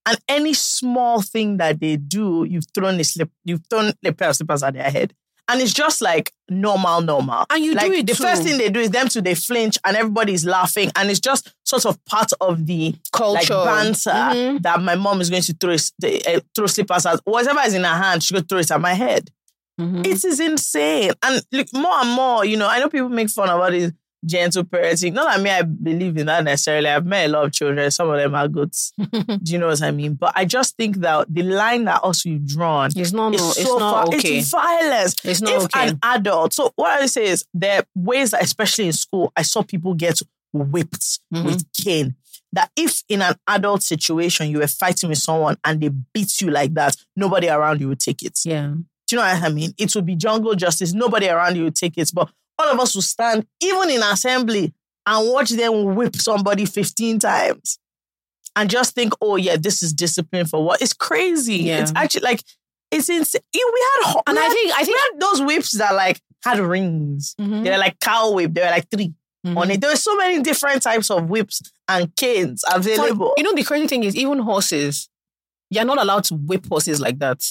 And any small thing that they do, you've thrown a slip, you've thrown a pair of slippers at their head. And it's just like normal, normal. And you do it the too. first thing they do is them to they flinch and everybody's laughing. And it's just sort of part of the like Culture. banter Mhm. that my mom is going to throw uh, throw slippers at whatever is in her hand, she could throw it at my head. Mhm. It is insane. And look, more and more, you know, I know people make fun about this gentle parenting. Not that me, I believe in that necessarily. I've met a lot of children. Some of them are good. [laughs] Do you know what I mean? But I just think that the line that also you've drawn It's not, is no, so it's not far. okay. It's violence. It's not if okay. an adult, so what I say is there are ways that, especially in school, I saw people get whipped Mhm. with cane. That if in an adult situation you were fighting with someone and they beat you like that, nobody around you would take it. yeah. Do you know what I mean? It would be jungle justice. Nobody around you would take it. But all of us will stand, even in assembly, and watch them whip somebody 15 times. And just think, oh, yeah, this is discipline for what? It's crazy. Yeah. It's actually like, it's insane. We had, And we I had- think, I think, had those whips that like had rings. Mhm. They were like cow whip. They were like 3 Mhm. on it. There were so many different types of whips and canes available. you know, the crazy thing is, even horses, you're not allowed to whip horses like that.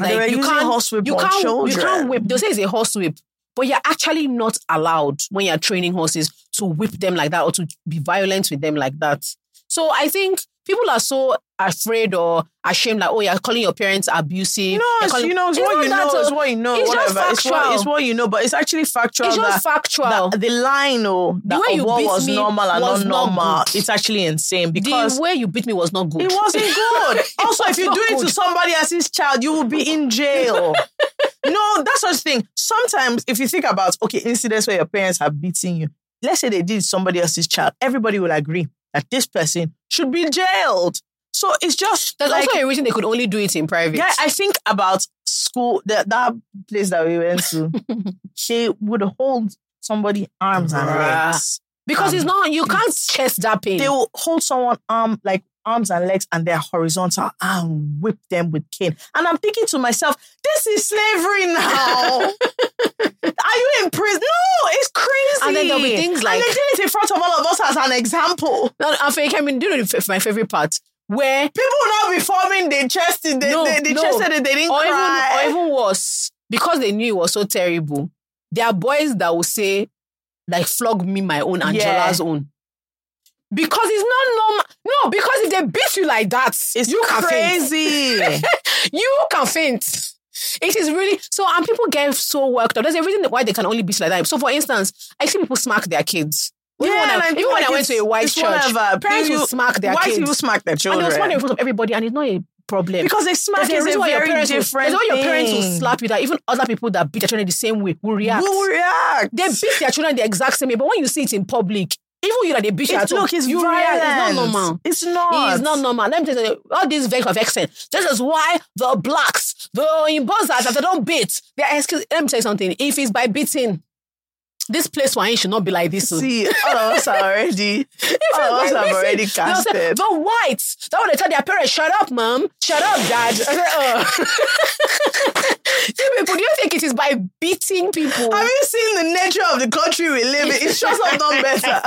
They were you can't horsewhip you can't you can't whip. They'll say it's a horse whip, but you're actually not allowed when you're training horses to whip them like that or to be violent with them like that. So I think people are so afraid or ashamed, like, oh, you're calling your parents abusive. No, it's, calling- you know, it's, It's what you know. It's what you know. it's just whatever. It's what, it's what you know, but it's actually factual. It's just that, factual. that the line, oh, that way you was me normal and was not normal, good. it's actually insane because the way you beat me was not good. it wasn't [laughs] good. also, if you do it to somebody else's child, you will be in jail. [laughs] no, that's such thing. Sometimes, if you think about okay, incidents where your parents have beaten you, let's say they did somebody else's child, everybody will agree that this person should be jailed. So it's just There's like also a reason they could only do it in private. yeah, I think about school, that that place that we went to, [laughs] they would hold somebody arms and legs. because it's um, not you can't chest that pain. They will hold someone arm like arms and legs and they're horizontal and whip them with cane. And I'm thinking to myself, this is slavery now. [laughs] Are you in prison? No, it's crazy. And then there'll be things like- and they did it in front of all of us as an example. no, I think I mean, do you know my favorite part where People will now be forming the chest. They, No, they, they no. chest said that they didn't or even, cry. or even worse, because they knew it was so terrible, there are boys that will say, like, flog me my own, Angela's own. Because it's not normal. No, because if they beat you like that, it's you can faint. crazy. [laughs] You can faint. It is really so, and people get so worked up. There's a reason why they can only beat you like that. So, for instance, I see people smack their kids. Even when I, even when I went to a white church, whatever. parents People- will smack their White kids. people smack their and children. they will smack in front of everybody, and it's not a problem. because they smack There's is reason a why your very parents will, different there's why your parents will slap you. That even other people that beat their children the same way will react. Will react. They beat their children the exact same way, but when you see it in public, even you that they beat you It's, at look, it's you violent. It's not normal. It's not. It's not normal. Let me tell you, all these vex of accent. This is why the blacks, the imposers, that they don't beat. They're excuse. Let me tell you something. If it's by beating, this place wine should not be like this. oh. See, all of us are already, [laughs] all of us Like, have already they'll say, casted. The whites. That when they tell their parents, shut up, mom. Shut up, dad. I [laughs] said, uh. [laughs] People, do you think it is by beating people? Have you seen the nature of the country we live in? It's shut up done better.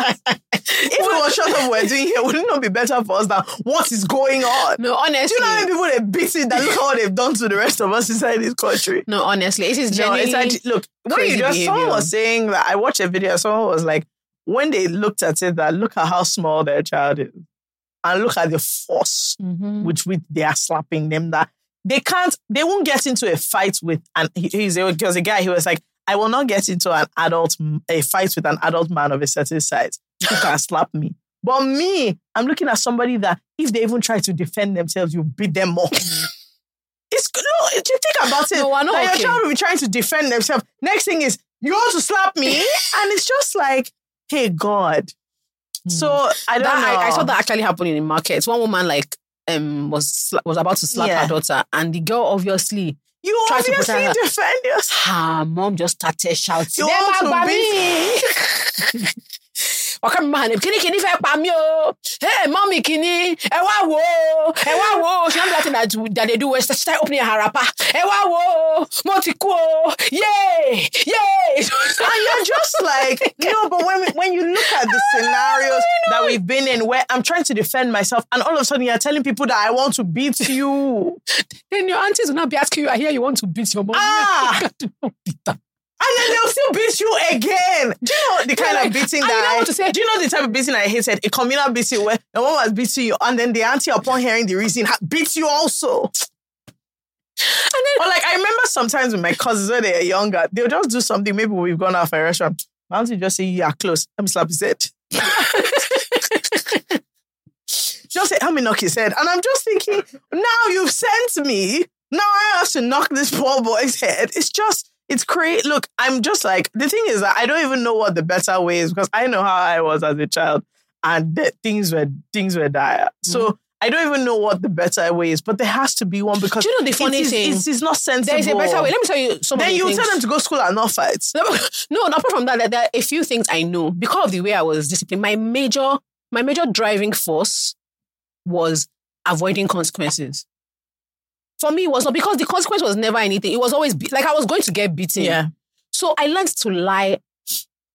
if it was shut up we're doing here, wouldn't it not be better for us than what is going on? no, Do honestly. you know how many people they beat it that look how they've done to the rest of us inside this country? no, honestly. It is No, genuinely. it's actually look. When you just someone was saying that I watched a video. Someone was like, when they looked at it, that look at how small their child is, and look at the force Mhm. which they are slapping them. That they can't, they won't get into a fight with. And he, he's a, because a guy. He was like, I will not get into an adult a fight with an adult man of a certain size. You can slap me. But me, I'm looking at somebody that if they even try to defend themselves, you beat them more. [laughs] It's no, you think about it. No, we're not okay. your child will be trying to defend themselves. Next thing is you want to slap me, and it's just like, hey God. Hmm. So I don't That- know. I, I saw that actually happen in the market. One woman like um was was about to slap Yeah. her daughter, and the girl obviously You to obviously protect her. defend yourself. her mom just started shouting. You "Ẹ want má to beat- mí!" [laughs] ọkọ mi máa ní kíní kíní fẹ́ pa mí o ẹ mọ́mì kíní ẹ wá wò ó ẹ wá wò ó ṣé láti that they do was start opening her wrapper ẹ wá wò ó mo ti kú o yay yay. [laughs] And you're just like, no, but when, when you look at the [laughs] scenarios that we've been in where I'm trying to defend myself, and all of a sudden you're telling people that I want to beat you. then your aunties will not be asking you I hear you want to beat your mom. Ah! Don't beat her. And then they'll still beat you again. Do you know the kind like, of beating and you know that I, what to say? Do you know the type of beating I hated? A communal beating where the one was beating you, and then the auntie, upon hearing the reason, beats you also. And then Or like I remember sometimes with my cousins when they're younger, they'll just do something. Maybe we've gone out for a restaurant. My auntie just say, "You are close." Let me slap his head. [laughs] just say, "Let me knock his head." And I'm just thinking, now you've sent me. Now I have to knock this poor boy's head. It's just, it's crazy. Look, I'm just like the thing is that I don't even know what the better way is because I know how I was as a child, and things were things were dire. So. Mm-hmm. I don't even know what the better way is, but there has to be one because Do you know the funny it is, thing? It is not sensible. there is a better way. Let me tell you some of Then you things. tell them to go to school and not fight. [laughs] No, apart from that, there are a few things I know because of the way I was disciplined. My major, my major driving force was avoiding consequences. For me, it was not because the consequence was never anything. It was always be, like I was going to get beaten. Yeah. So I learned to lie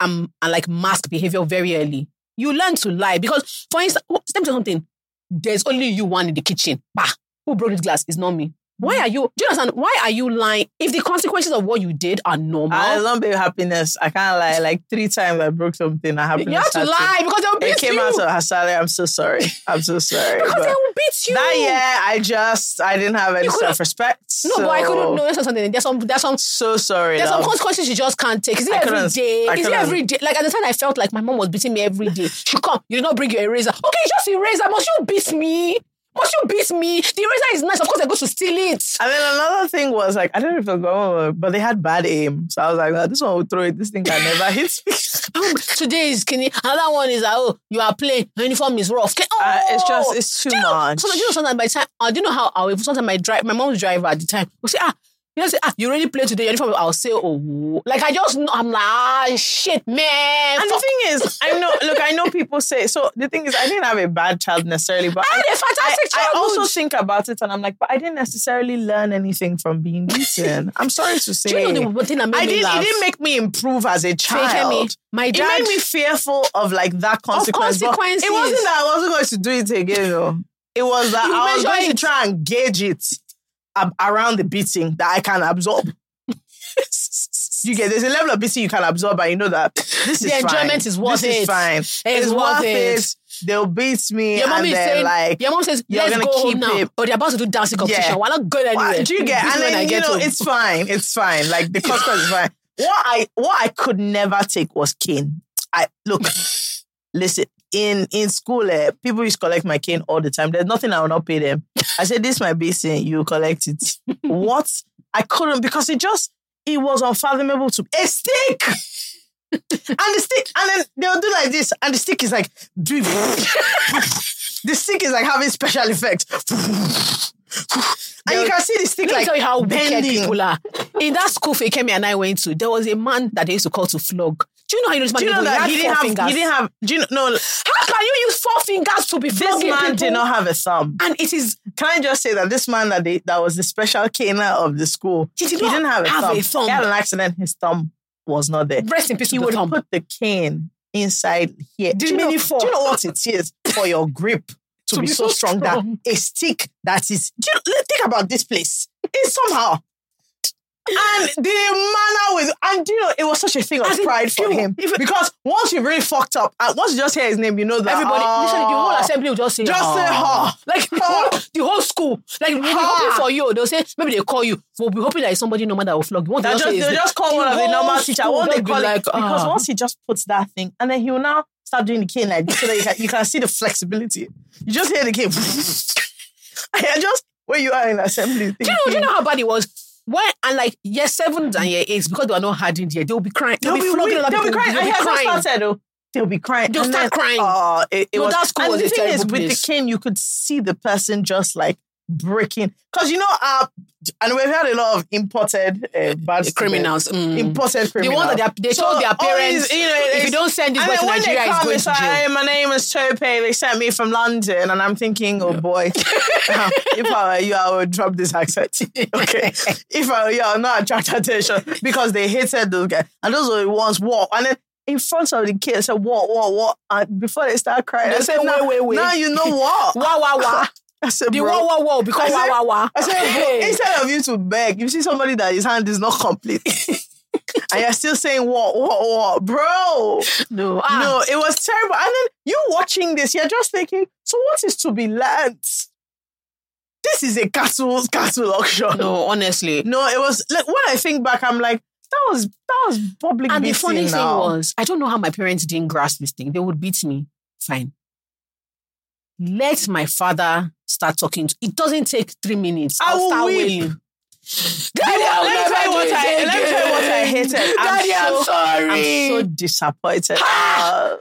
um, and like mask behavior very early. You learn to lie because, for instance, oh, let me tell you something. There's only you one in the kitchen. Bah, who broke this glass? It's not me. Why are you? Do you understand? Why are you lying? If the consequences of what you did are normal, I love baby happiness. I can't lie. Like three times I broke something. I happiness. you have to lie because they'll beat It came you. out of her salary. I'm so sorry. I'm so sorry. [laughs] because they will beat you. that year, I just I didn't have any self respect. no, but I couldn't know something. There's some. There's some. So sorry. There's some love. consequences you just can't take. Is it I every I Is it every day? Like at the time, I felt like my mom was beating me every day. She come, you did not bring your eraser. Okay, just eraser. Must you beat me? Must you beat me? The eraser is nice. Of course, I go to steal it. And then another thing was like, I don't know if it was going, but they had bad aim. So I was like, "Oh, this one will throw it. This thing can never hit me. [laughs] Oh, today is skinny. Another one is oh, you are playing. Your uniform is rough. Oh, Uh, it's just, it's too do you know, much. Sometimes, you know, sometimes by the time, uh, do you know how I will, sometimes my drive, my mom's driver at the time will say, ah, you know, say, ah, you already played today, your uniform. I'll say, oh, like I just know, I'm like, ah, shit, man. And the thing is, I know, look, I know people say, so the thing is, I didn't have a bad child necessarily, but I had a I, fantastic I also think about it and I'm like, but I didn't necessarily learn anything from being beaten. I'm sorry to say. Do you know the thing that made I me didn't, laugh? it didn't make me improve as a child. My It dad. made me fearful of like that consequence. but consequences. It wasn't that I wasn't going to do it again. Though. It was that You I was going it. to try and gauge it around the beating that I can absorb. [laughs] you get there's a level of beating you can absorb, and you know that this is The enjoyment fine. is worth this it. Is fine. It's, worth worth it. it. They'll beat me, your mom is saying, like your mom says, you're let's go home now. it. But they're about to do dancing competition. Yeah. We're not going anywhere. Do you get? And I then you get know home. it's fine. It's fine. Like the consequence is fine. What I what I could never take was cane. I look, [laughs] listen. In in school, eh, people used to collect my cane all the time. There's nothing I will not pay them. I said, "This my basin. You collect it." [laughs] what? I couldn't because it just it was unfathomable to a stick. and the stick, and then they'll do like this, and the stick is like, [laughs] the stick is like having special effects. And you can see the stick Let me like tell you how wicked bending. people are. In that school Fekemi and I went to, there was a man that they used to call to flog. Do you know how you know this man? Do you know that had he didn't have? fingers. He didn't have. Do you know? No, How can you use four fingers to be this man people? did not have a thumb. And it is Can I just say that this man that they, that was the special caner of the school, He did not didn't have, a, have thumb. a thumb. He had an accident. His thumb was not there. rest in peace He would thumb. put the cane inside here. Do you, know, do you know what it is for your grip [laughs] to, To be, be so strong, strong. that a stick that is? You, let- think about this place. It's somehow. And the manner with, and you know, it was such a thing of As pride for him. because once you really fucked up, and once you just hear his name, you know that Everybody, oh, literally, the whole assembly will just say, Just say, "Ah." "Ah." Like the whole, the whole school. Like we'll be hoping for you. They'll say, maybe they call you. We'll be hoping that it's somebody normal that will flog you. They'll just, say they'll just call one of the normal teacher. Won't they call like? Because once he just puts that thing, and then he will now start doing the cane like this, so that you can, you can see the flexibility. You just hear the cane. [laughs] I just where you are in assembly. Do you know, do you know how bad it was? When and like year sevens mm. and year eights, because they were not hardened yet, they'll be crying. They'll, be, flogging other They'll be people. crying. They'll I be crying. started, though. They'll be crying. They'll And start then, crying. Oh, it, it No, was. that school and the thing is, terrible with the cane, you could see the person just like breaking. Because you know, uh, and we've had a lot of imported uh, bad criminals. mm. Imported The criminals. ones that they, they So told their parents, these, you know, if you don't send this boy to Nigeria, he's going to jail. "Hey, my name is Tope. They sent me from London, and I'm thinking, oh boy, [laughs] if I were you, I would drop this accent. [laughs] Okay, if I were you, I would not attract attention because they hated those guys, and those were the ones walk, and then. In front of the kids, said, what, what, what? And before they start crying, They said, now, wait, wait, wait. now you know what? [laughs] Wah, wah, wah. I said, The bro. wah, wah, wah because I wah, said- wah, wah. I said, Hey. instead of you to beg, you see somebody that his hand is not complete. [laughs] and you're still saying, what, what, what? Bro. No, ah, No, it was terrible. And then you watching this, you're just thinking, so what is to be learned? This is a cattle cattle auction. no, honestly. No, it was like when I think back, I'm like, that was that was public And the funny thing now. was, I don't know how my parents didn't grasp this thing. They would beat me. Fine. Let my father start talking. To, it doesn't take three minutes. I I'll will start weep. wailing. Daddy, I'll let me tell you what I let me tell you what I hated. I'm Daddy, I'm so- sorry. I'm so disappointed. Uh,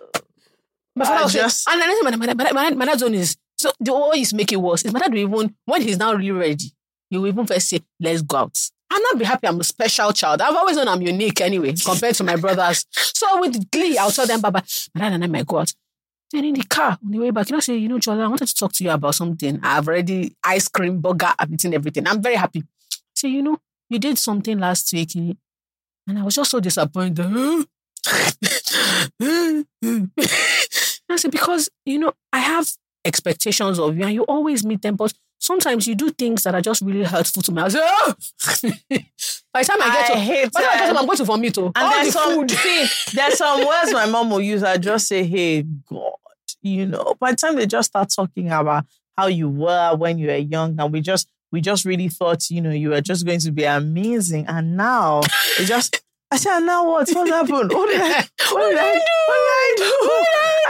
My father was just- and my, my, my, my, my dad's own is, so the is make it worse is my dad will even, when he's now really ready, he will even first say, let's go out. I'll not be happy I'm a special child. I've always known I'm unique anyway, compared to my brothers. So with glee, I'll tell them, Baba, my dad and I might go out. In the car, on the way back, you know, say, you know, Jola, I wanted to talk to you about something. I've already ice cream, burger, I've eaten everything. I'm very happy. So, you know, you did something last week eh? and I was just so disappointed. [laughs] I said, because, you know, I have expectations of you and you always meet them, but sometimes you do things that are just really hurtful to me. I like, oh! Ah! [laughs] by the time I get I to, hate by the time I get to, I'm going to vomit. Oh, And all there's the some, food. see, there's some [laughs] words my mom will use. I just say, "Hey God," you know. By the time they just start talking about how you were when you were young, and we just we just really thought, you know, you were just going to be amazing, and now it just. I said, and now what? What happened? What did I? [laughs] What did I do? What did I do?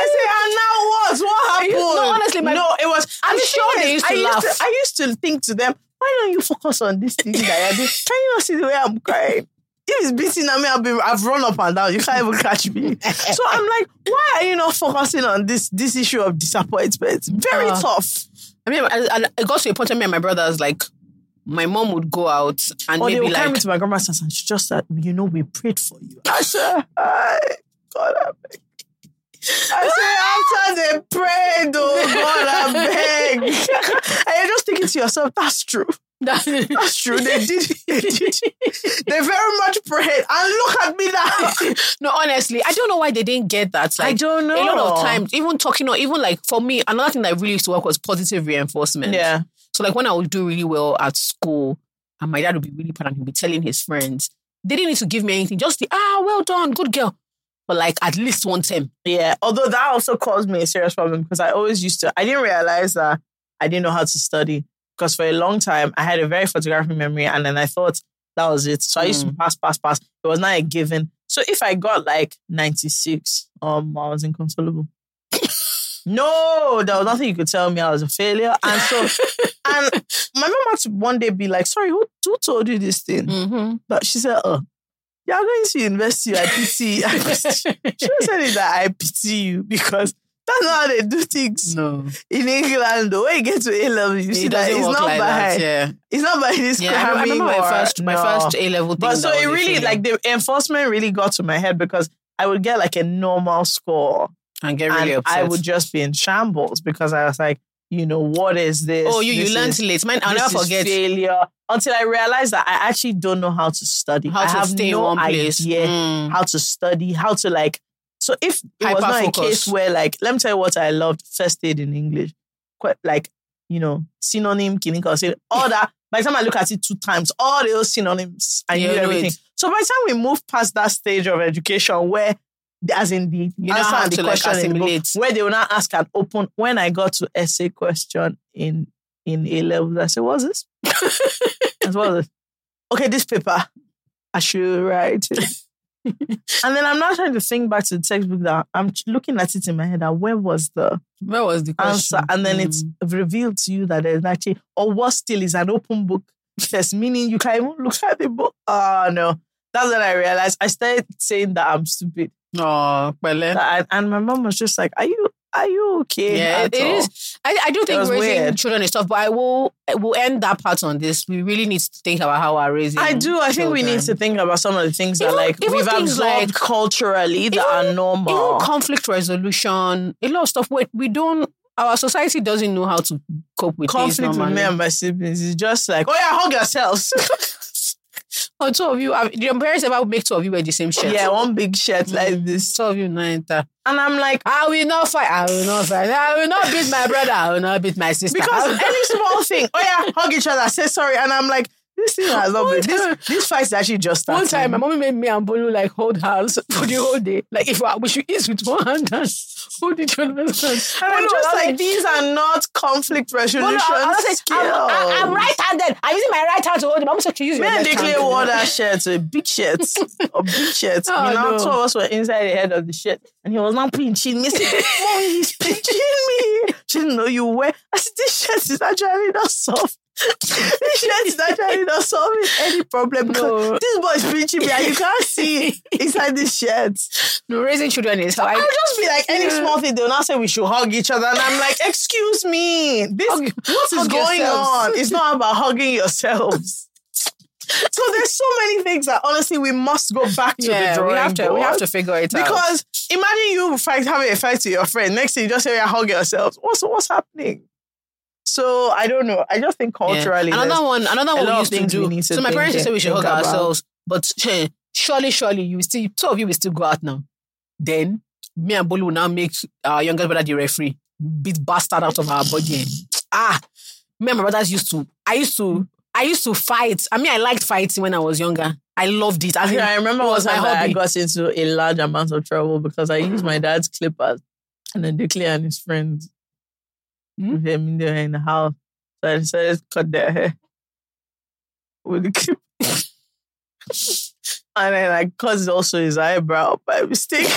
I said, and now what? What happened? No, honestly, my- no, it was. I'm sure they used to I laugh. Used to, I used to think to them, why don't you focus on this thing that you're doing? Can you not see the way I'm crying? If it's beating at me, I've been I've run up and down. You can't even catch me. [laughs] So I'm like, why are you not focusing on this this issue of disappointment? Very Uh, tough. I mean, I, I, it got to a point where me and my brothers, like, my mom would go out and Or they maybe will carry like, me to my grandma's house and she just said, you know, we prayed for you. I said, hi, God, I beg. I said, after they prayed, oh God, I beg. and you're just thinking to yourself, that's true. That's true. They did. They did. They very much prayed. And look at me now. [laughs] no, honestly, I don't know why they didn't get that. Like, I don't know. A lot of times, even talking or even like for me, another thing that really used to work was positive reinforcement. Yeah. So like when I would do really well at school and my dad would be really proud and he'd be telling his friends, they didn't need to give me anything, just the ah, well done, good girl. But like at least one time. Yeah. Although that also caused me a serious problem because I always used to, I didn't realize that I didn't know how to study because for a long time I had a very photographic memory and then I thought that was it. So I used to pass, pass, pass. It was not a given. So if I got like 96, um, I was inconsolable. No, there was nothing you could tell me I was a failure. And so, [laughs] and my mom had to one day be like, sorry, who, who told you this thing? Mm-hmm. But she said, oh, you're going to university, I pity. I pity. She was it that I pity you because that's not how they do things No. in England. The way you get to A level, you see that it's not by Yeah. it's not by this Yeah, I remember my or- first my no. first A level thing. But so it really like the enforcement really got to my head because I would get like a normal score and get really and upset. I would just be in shambles because I was like, you know, what is this? oh, you This you learned is- late. Man, I'll never forget failure until I realized that I actually don't know how to study. how I to have stay no in one place. idea Mm. how to study, how to like. So if it was not a case where like, let me tell you what I loved first aid in English, quite like you know synonym, clinical, say all [laughs] that. By the time I look at it two times, all those synonyms, I You knew everything. it. So by the time we move past that stage of education where as in the You know answer how and the to, like, question in the book, where they will not ask an open when I got to essay question in in A levels, I said, What's this? As well as okay, this paper, I should write it. [laughs] and then I'm now trying to think back to the textbook that I'm looking at it in my head that where was the Where was the question? answer? And then Mm. it's revealed to you that there's actually, or what still is an open book test, meaning you can even look at the book. Oh no. That's when I realized I started saying that I'm stupid. Oh. That I- and my mom was just like, Are you are you okay? Yeah, it all?" is. I, I do think raising weird. children is tough, but I will I will end that part on this. We really need to think about how we're raising. I do. I think we need to think about some of the things that like we've absorbed like- culturally that are normal. Even conflict resolution, a lot of stuff. Where we don't. Our society doesn't know how to cope with conflict with me and my siblings is just like, oh yeah, hug yourselves. [laughs] Oh, two of you. have- Your parents ever make two of you wear the same shirt? yeah, one big shirt like mm. this. Two of you enter. And I'm like, I will not fight. I will not fight. I will not beat my brother. I will not beat my sister. because [laughs] any small thing, oh yeah, hug each other, say sorry. And I'm like, this thing has not been, this, this fight is actually just One time, my mommy made me and Bolu like hold hands for the whole day. Like if I, we should eat with one hand and hold each other's hands. And I'm just like, these are not conflict resolution Bolu, I, I skills. I'm, I, am right-handed. I'm using my right hand to hold it. Mom said to use your Me left hand. Declan wore that [laughs] shirt, a big shirt, a big shirt. [laughs] Oh, you know, no. two of us were inside the head of the shirt, and he was now pinching me. Mom, he's [laughs] pinching me. She didn't know you wear. I said, this shirt is actually not soft. This shirt is actually not solving any problem No. this boy is pinching me, and you can't see inside this shirt. No, raising children is how I'll just be like, any small thing, they'll not say we should hug each other. And I'm like, excuse me, this Hug- what is going yourselves. on? It's not about hugging yourselves. so there's so many things that honestly we must go back to the Yeah, drawing we have to. We have to figure it out. because imagine you fight having a fight with your friend. Next thing you just say, yeah, hug yourselves. What's what's happening? So I don't know. I just think Yeah. culturally, Another one, another one we used to do. to so my parents used to say we should hug about. ourselves, but surely, surely you will still two of you will still go out now. Then me and Bolu will now make our younger brother the referee, beat bastard out of our body. Ah, me and my brothers used to. I used to. I used to fight. I mean, I liked fighting when I was younger. I loved it. As in, I remember was my that I got into a large amount of trouble because I used my dad's clippers and then Declan and his friends Hmm? them they were in the house. So I decided to cut their hair with the clip. [laughs] and then I cut also his eyebrow by mistake.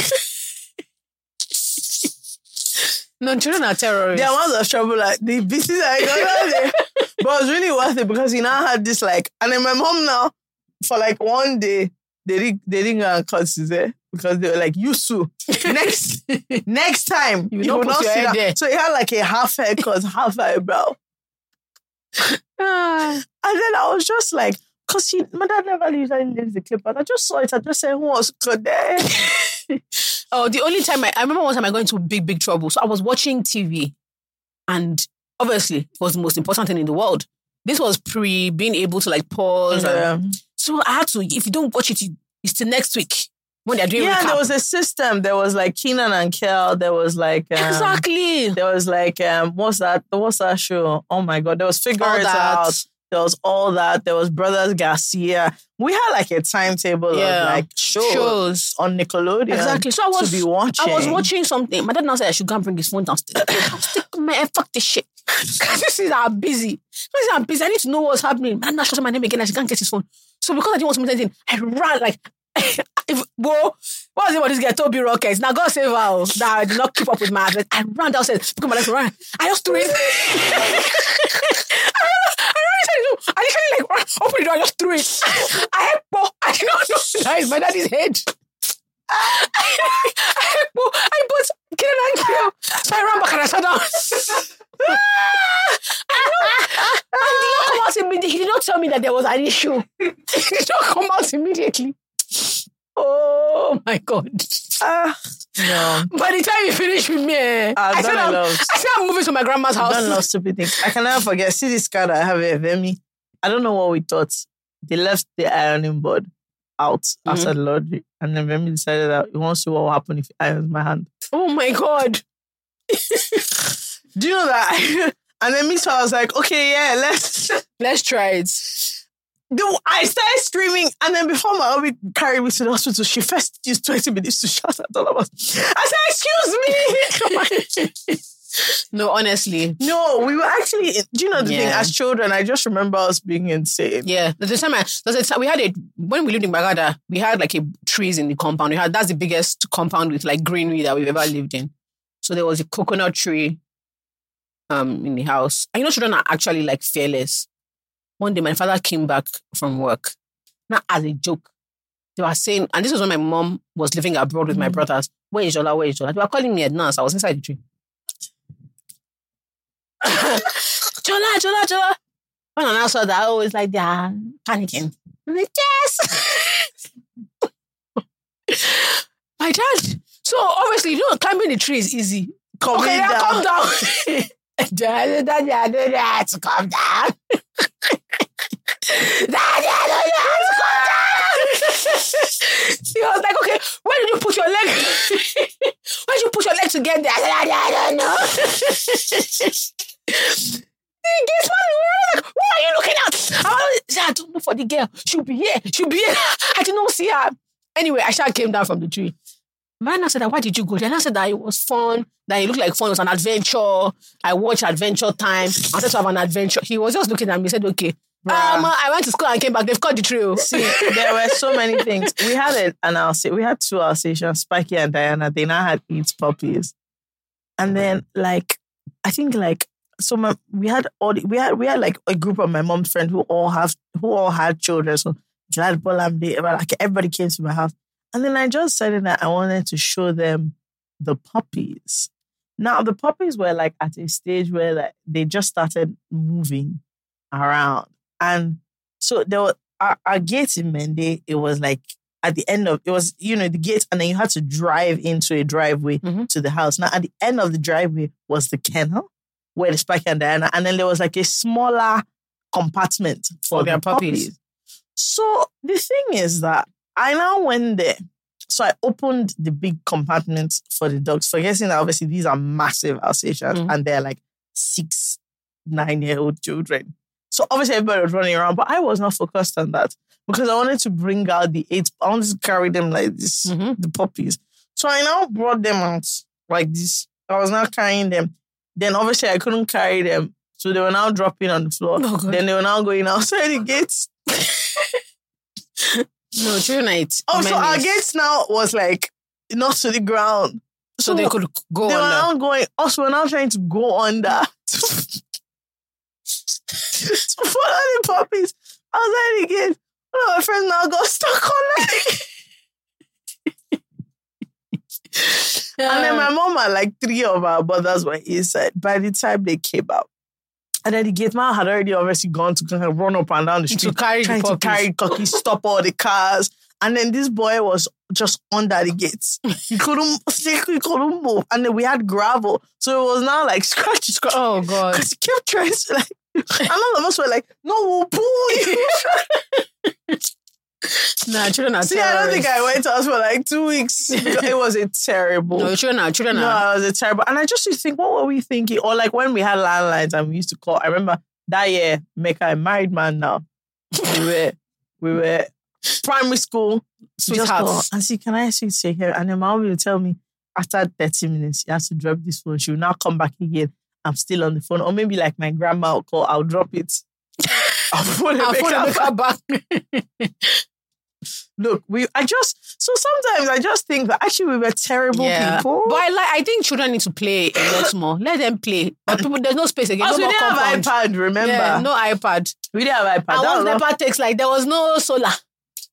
No, children are terrorists. the amount of trouble, like the pieces I got there. But it was really worth it because he now had this like, and then my mom now, for like one day, they didn't they didn't go and cut his hair because they were like, you sue. [laughs] Next next time You you, don't will not see that. there. So he had like a half haircut, half eyebrow. [sighs] And then I was just like, because he my dad never usually leaves the clip, and I just saw it. I just said, who to cut there? [laughs] Oh, the only time I, I remember one time I got into big, big trouble. So I was watching TV and obviously it was the most important thing in the world. This was pre being able to like pause. and- Um, so I had to, if you don't watch it, you, it's till next week when they're doing yeah, recap. there was a system. There was like Kenan and Kel. There was like um, exactly. There was like um, what's that? What's that show? Oh my god! There was Figure All It that. Out. There was all that. There was Brothers Garcia. We had like a timetable Yeah. of like shows, Shows. on Nickelodeon. Exactly. So I was to be watching. I was watching something. My dad now said I should go and bring his phone downstairs. [coughs] Stick, man, fuck this shit. [laughs] this is I'm busy. This is I'm busy. I need to know what's happening. Man, not shouting my name again. I should go and get his phone. So because I didn't want to miss anything, I ran like. [laughs] if, what was it about this guy? Toby Rockets. Now God save her. oh, That I did not keep up with my address. I ran downstairs, up my life, ran. I just threw it. [laughs] I. I literally like ran, opened the door, I just threw it. [laughs] I had Bo. I did not know [laughs] that is my daddy's head. I, I, bought, I bought Kenan and Kel. So I ran back and I sat down. I know. And he did not come out immediately. He did not tell me that there was an issue. He did not come out immediately. Oh my God. Ah, no. By the time you finish with me, I've I, said I'm, I said I'm moving to my grandma's house. lot of stupid things. I can never forget. See this car that I have here, Vemi. I don't know what we thought. They left the ironing board out mm-hmm. outside the laundry, and then Vemi decided that he wants to see what will happen if he irons my hand. Oh my God. [laughs] Do you know that? [laughs] and then me, so I was like, okay, yeah, let's. [laughs] Let's try it. Do I started screaming, and then before my hubby carried me to the hospital, she first used 20 minutes to shout at all of us. I said, excuse me. [laughs] [laughs] No, honestly. no, we were actually, do you know the thing? As children, I just remember us being insane. Yeah, there's a time I, there's a time we had it, when we lived in Bagada, we had like a trees in the compound. We had that's the biggest compound with like greenery that we've ever lived in. So there was a coconut tree um in the house. And you know, children are actually like fearless. One day my father came back from work. Not as a joke. They were saying, and this was when my mom was living abroad with my mm-hmm. brothers. Where is Jola? Where is Jola? They were calling me a nurse. I was inside the tree. [laughs] Jola, Jola, Jola. When I saw that, I was like, they're panicking. I'm like, yes. [laughs] My dad. So obviously, you know, climbing the tree is easy. Calm okay, down. calm down. Daddy, daddy, daddy, calm down. [laughs] he was like, okay, where did you put your leg? where did you put your leg together? I said, "Daddy, I don't know. He gets money. We were like, what are you looking at? I like, I don't know for the girl. She'll be here. She'll be here. I did not see her. Anyway, I shall came down from the tree. Man, I said, why did you go there? And I said that it was fun, that it looked like fun. It was an adventure. I watched Adventure Time. I wanted to have an adventure. He was just looking at me, said, okay. Um, I went to school and came back. They've caught the tree. oh. See, there were so many things. We had a, an Alsatian, we had two Alsatians, Spiky and Diana. They now had eight puppies. And then, like, I think, like, so my, we had all the, we had we had like a group of my mom's friends who all have who all had children. So Glad Bolamde, like everybody came to my house. And then I just decided that I wanted to show them the puppies. Now the puppies were like at a stage where like they just started moving around. And so there was our, our gate in Mende, it was like at the end of it was, you know, the gate, and then you had to drive into a driveway Mhm. to the house. Now at the end of the driveway was the kennel where the Spike and Diana, and then there was like a smaller compartment for, For their the puppies. puppies. So the thing is that I now went there. So I opened the big compartment for the dogs, forgetting that obviously these are massive Alsatians Mhm. and they're like six, nine year old children. So obviously everybody was running around, but I was not focused on that because I wanted to bring out the eight. I wanted to carry them like this, Mhm. the puppies. So I now brought them out like this. I was now carrying them. Then obviously I couldn't carry them. So they were now dropping on the floor. Oh, then they were now going outside the gates. [laughs] No, children are. Oh, so our gates now was like not to the ground. So they could go they were under. now going. Also, we're now trying to go under to, to follow the puppies outside the gate. One of my friends now got stuck on it. [laughs] And then my mom and like three of our brothers were inside. By the time they came out, and then the gate man had already obviously gone to kind of run up and down the street, carry the trying to carry cookies, stop all the cars. And then this boy was just under the gates. He couldn't, [laughs] he couldn't move. And then we had gravel. So it was now like scratch, scratch. Oh God. Because he kept trying to like, [laughs] and all of us were like, no, we'll pull you. [laughs] Nah, children are See, I don't think. I went out for like two weeks. [laughs] It was a terrible. No, children are children No, are. it was a terrible. And I just used to think, what were we thinking? Or like when we had landlines and we used to call. I remember that year, Mecca, a married man now. We [laughs] were, we were primary school. Sweethearts. and see, can I ask you to say here? And then my mom will tell me after 30 minutes, she has to drop this phone. She will now come back again. I'm still on the phone. Or maybe like my grandma will call, I'll drop it. [laughs] I'll phone I'll phone back. Back. Look, we I just so sometimes I just think that actually we were terrible people. But I like. I think children need to play a lot [coughs] more. Let them play. But people, there's no space again. Also, no we didn't have iPad, remember? Yeah, no iPad. we didn't have iPad. And once was NEPA takes like there was no solar,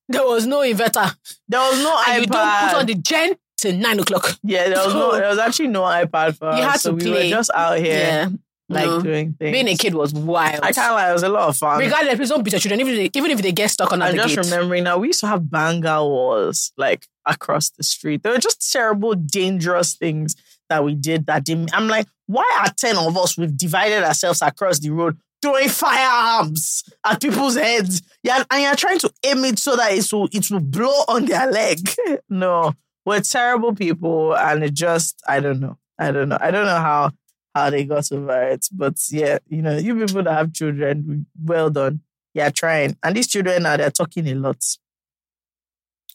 there was no inverter, there was no and iPad. you don't put on the gen till nine o'clock. Yeah, there was no, [laughs] there was actually no iPad for You us. had so to we were just out here Yeah, like no. doing things. being a kid was wild. I can't lie, it was a lot of fun. Regardless, please don't beat your children, even if they, even if they get stuck on I'm just gate. remembering now, we used to have banger walls like across the street. They were just terrible, dangerous things that we did that didn't. I'm like, why are 10 of us, we've divided ourselves across the road, throwing firearms at people's heads? Yeah, and you're trying to aim it so that it will, it will blow on their leg. [laughs] no, we're terrible people. And it just, I don't know. I don't know. I don't know how how they got over it. But yeah, you know, you people that have children, well done. Yeah, trying. And these children now they're talking a lot.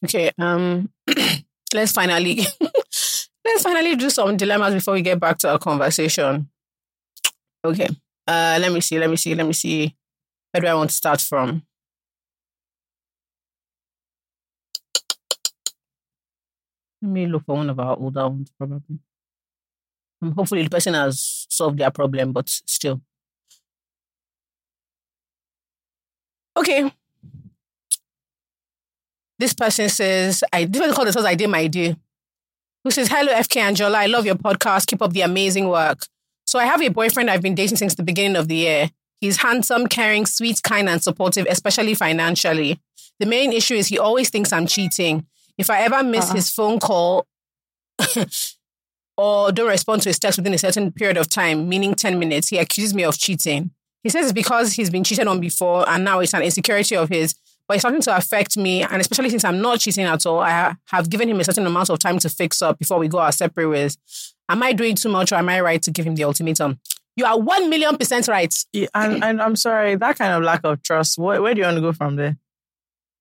Okay, um, [clears throat] let's finally [laughs] let's finally do some dilemmas before we get back to our conversation. Okay, uh, let me see, let me see, let me see. Where do I want to start from? Let me look for one of our older ones, probably. Hopefully, the person has solved their problem, but still. Okay. This person says, I this person called themselves I did my day. Who says, Hello, FK and Jola. I love your podcast. Keep up the amazing work. So I have a boyfriend I've been dating since the beginning of the year. He's handsome, caring, sweet, kind, and supportive, especially financially. The main issue is he always thinks I'm cheating. If I ever miss ah. his phone call [laughs] or don't respond to his text within a certain period of time, meaning 10 minutes, he accuses me of cheating. He says it's because he's been cheated on before and now it's an insecurity of his, but it's starting to affect me. And especially since I'm not cheating at all, I have given him a certain amount of time to fix up before we go our separate ways. Am I doing too much or am I right to give him the ultimatum? You are 1 million percent right. Yeah, and, [clears throat] and I'm sorry, that kind of lack of trust. Where, where do you want to go from there?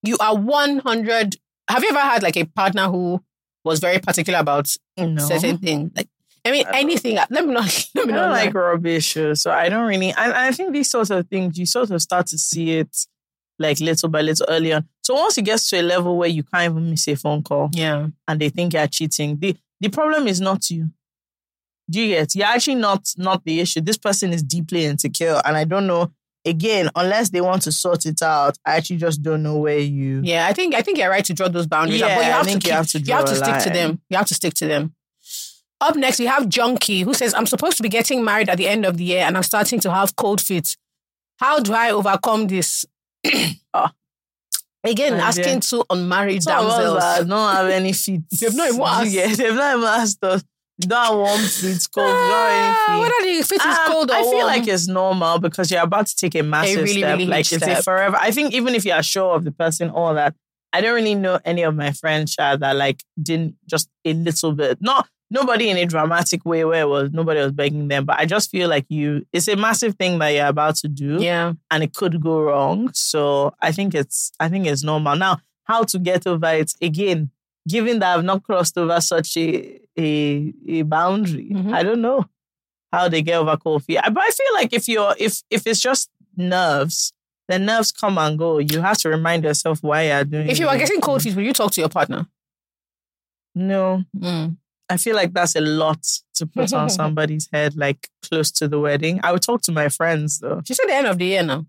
You are 100. Have you ever had like a partner who was very particular about No, certain things? Like, I mean, anything. Let me not. [laughs] Let I me don't like lie. rubbish, uh, so I don't really. And I think these sorts of things you sort of start to see it like little by little early on. So once it gets to a level where you can't even miss a phone call Yeah. and they think you're cheating, the the problem is not you. Do you get? You're actually not not the issue. This person is deeply insecure, and I don't know. Again, unless they want to sort it out, I actually just don't know where you. Yeah, I think I think you're right to draw those boundaries. Yeah, but you have to you keep, have to you have to stick to them. You have to stick to them. Up next, we have Junkie, who says, "I'm supposed to be getting married at the end of the year, and I'm starting to have cold feet. How do I overcome this?" [clears throat] Ah. Again, My asking dear. two unmarried us damsels. don't have any feet. [laughs] They've not even asked. Yeah, they've not even asked us. You don't have warm feet, cold. you don't Ah, have any feet. whether the is Um, cold I feel warm. like it's normal because you're about to take a massive really, step. really like it's a forever. I think even if you are sure of the person, all that. I don't really know any of my friends Sha, that like didn't just a little bit. Not nobody in a dramatic way where it was nobody was begging them, but I just feel like you it's a massive thing that you're about to do Yeah. and it could go wrong. So I think it's I think it's normal. Now, how to get over it again, given that I've not crossed over such a a, a boundary, Mhm. I don't know how they get over cold feet. I- But I feel like if you're if if it's just nerves, the nerves come and go. You have to remind yourself why you're doing If you are getting cold feet, would you talk to your partner? No, Mm. I feel like that's a lot to put on [laughs] somebody's head, like close to the wedding. I would talk to my friends though. She said the end of the year now.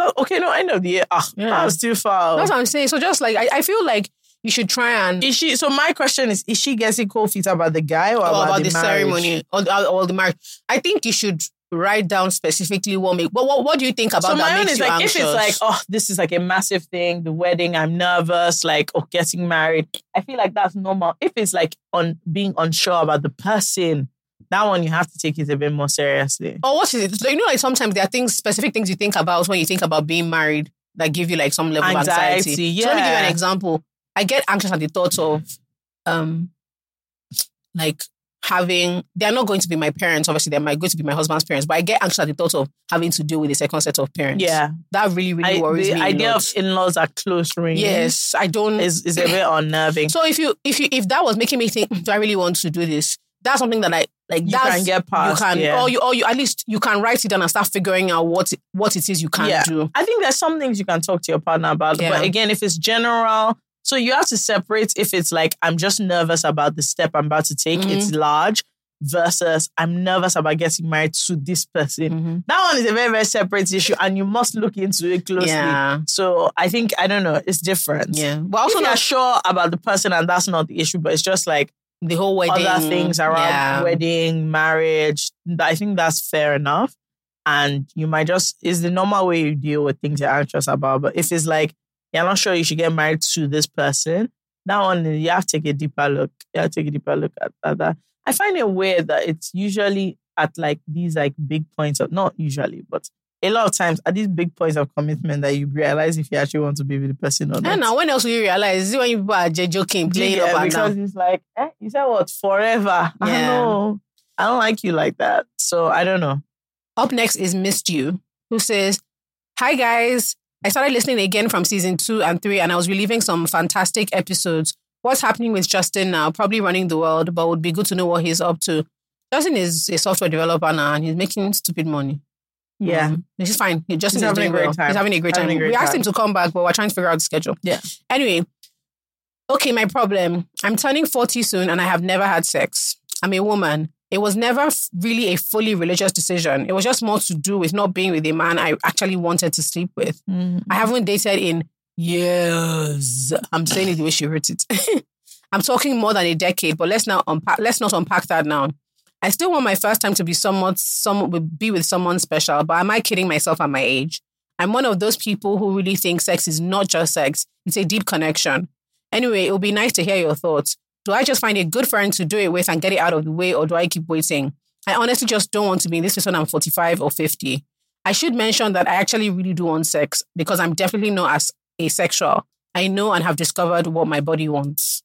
Oh, okay, no, end of the year. Ah, Yeah. that was too far. That's what I'm saying. So just like I, I feel like you should try and Is she? So my question is: Is she getting cold feet about the guy or or about, about the, marriage? ceremony or, the- or the marriage. I think you should write down specifically what make. But what, what do you think about So that my own is like, anxious? if it's like, oh, this is like a massive thing, the wedding, I'm nervous, like, oh, getting married. I feel like that's normal. If it's like on being unsure about the person, that one you have to take it a bit more seriously. or what is it? So, you know, like sometimes there are things, specific things you think about when you think about being married that give you like some level of Anxiety, anxiety. So let me give you an example. I get anxious at the thought of, um, like having. They are not going to be my parents. Obviously, they're my, going to be my husband's parents. But I get anxious at the thought of having to deal with a second set of parents. Yeah, that really, really I, worries the me. idea of in-laws are close range. yes, I don't. is is a bit unnerving. So if you if you if that was making me think, do I really want to do this? That's something that I like. You that's, can get past, You can, yeah. or you, or you at least you can write it down and start figuring out what what it is you can Yeah. do. I think there's some things you can talk to your partner about. Yeah. But again, if it's general, so you have to separate if it's like, I'm just nervous about the step I'm about to take, Mm-hmm. it's large, versus I'm nervous about getting married to this person. Mhm. That one is a very, very separate issue and you must look into it closely. Yeah, So I think, I don't know, it's different. yeah. But Also, if not sure about the person and that's not the issue, but it's just like the whole wedding, other things around yeah. wedding, marriage. I think that's fair enough. And you might just, it's the normal way you deal with things you're anxious about. But if it's like, you're not sure you should get married to this person, that one, you have to take a deeper look. You have to take a deeper look at, at that. I find it weird that it's usually at like these like big points of, not usually, but a lot of times at these big points of commitment that you realize if you actually want to be with the person or not. And now, when else will you realize? Is it when you people are joking, playing Yeah, up and because down? it's like, eh, you said what, forever? [laughs] I Yeah. know. I don't like you like that. So I don't know. Up next is Missed You, who says, Hi guys. I started listening again from season two and three, and I was reliving some fantastic episodes. What's happening with Justin now? Probably running the world, but would be good to know what he's up to. Justin is a software developer now, and he's making stupid money. Yeah. Um, which is fine. He Justin He's is having a doing great well. time. He's having a great Having time. a great we asked time. him to come back, but we're trying to figure out the schedule. Yeah. Anyway, okay, my problem. I'm turning 40 soon, and I have never had sex. I'm a woman. It was never really a fully religious decision. It was just more to do with not being with a man I actually wanted to sleep with. Mm-hmm. I haven't dated in years. I'm saying it the way she wrote it. [laughs] I'm talking more than a decade, but let's now unpack. Let's not unpack that now. I still want my first time to be somewhat, some be with someone special. But am I kidding myself at my age? I'm one of those people who really think sex is not just sex; it's a deep connection. Anyway, it would be nice to hear your thoughts. Do I just find a good friend to do it with and get it out of the way, or do I keep waiting? I honestly just don't want to be in this person. I'm 45 or 50. I should mention that I actually really do want sex because I'm definitely not as asexual. I know and have discovered what my body wants.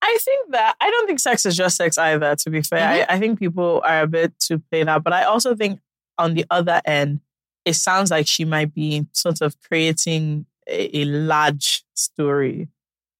I think that I don't think sex is just sex either, to be fair. Mm-hmm. I, I think people are a bit too played out. But I also think on the other end, it sounds like she might be sort of creating a, a large story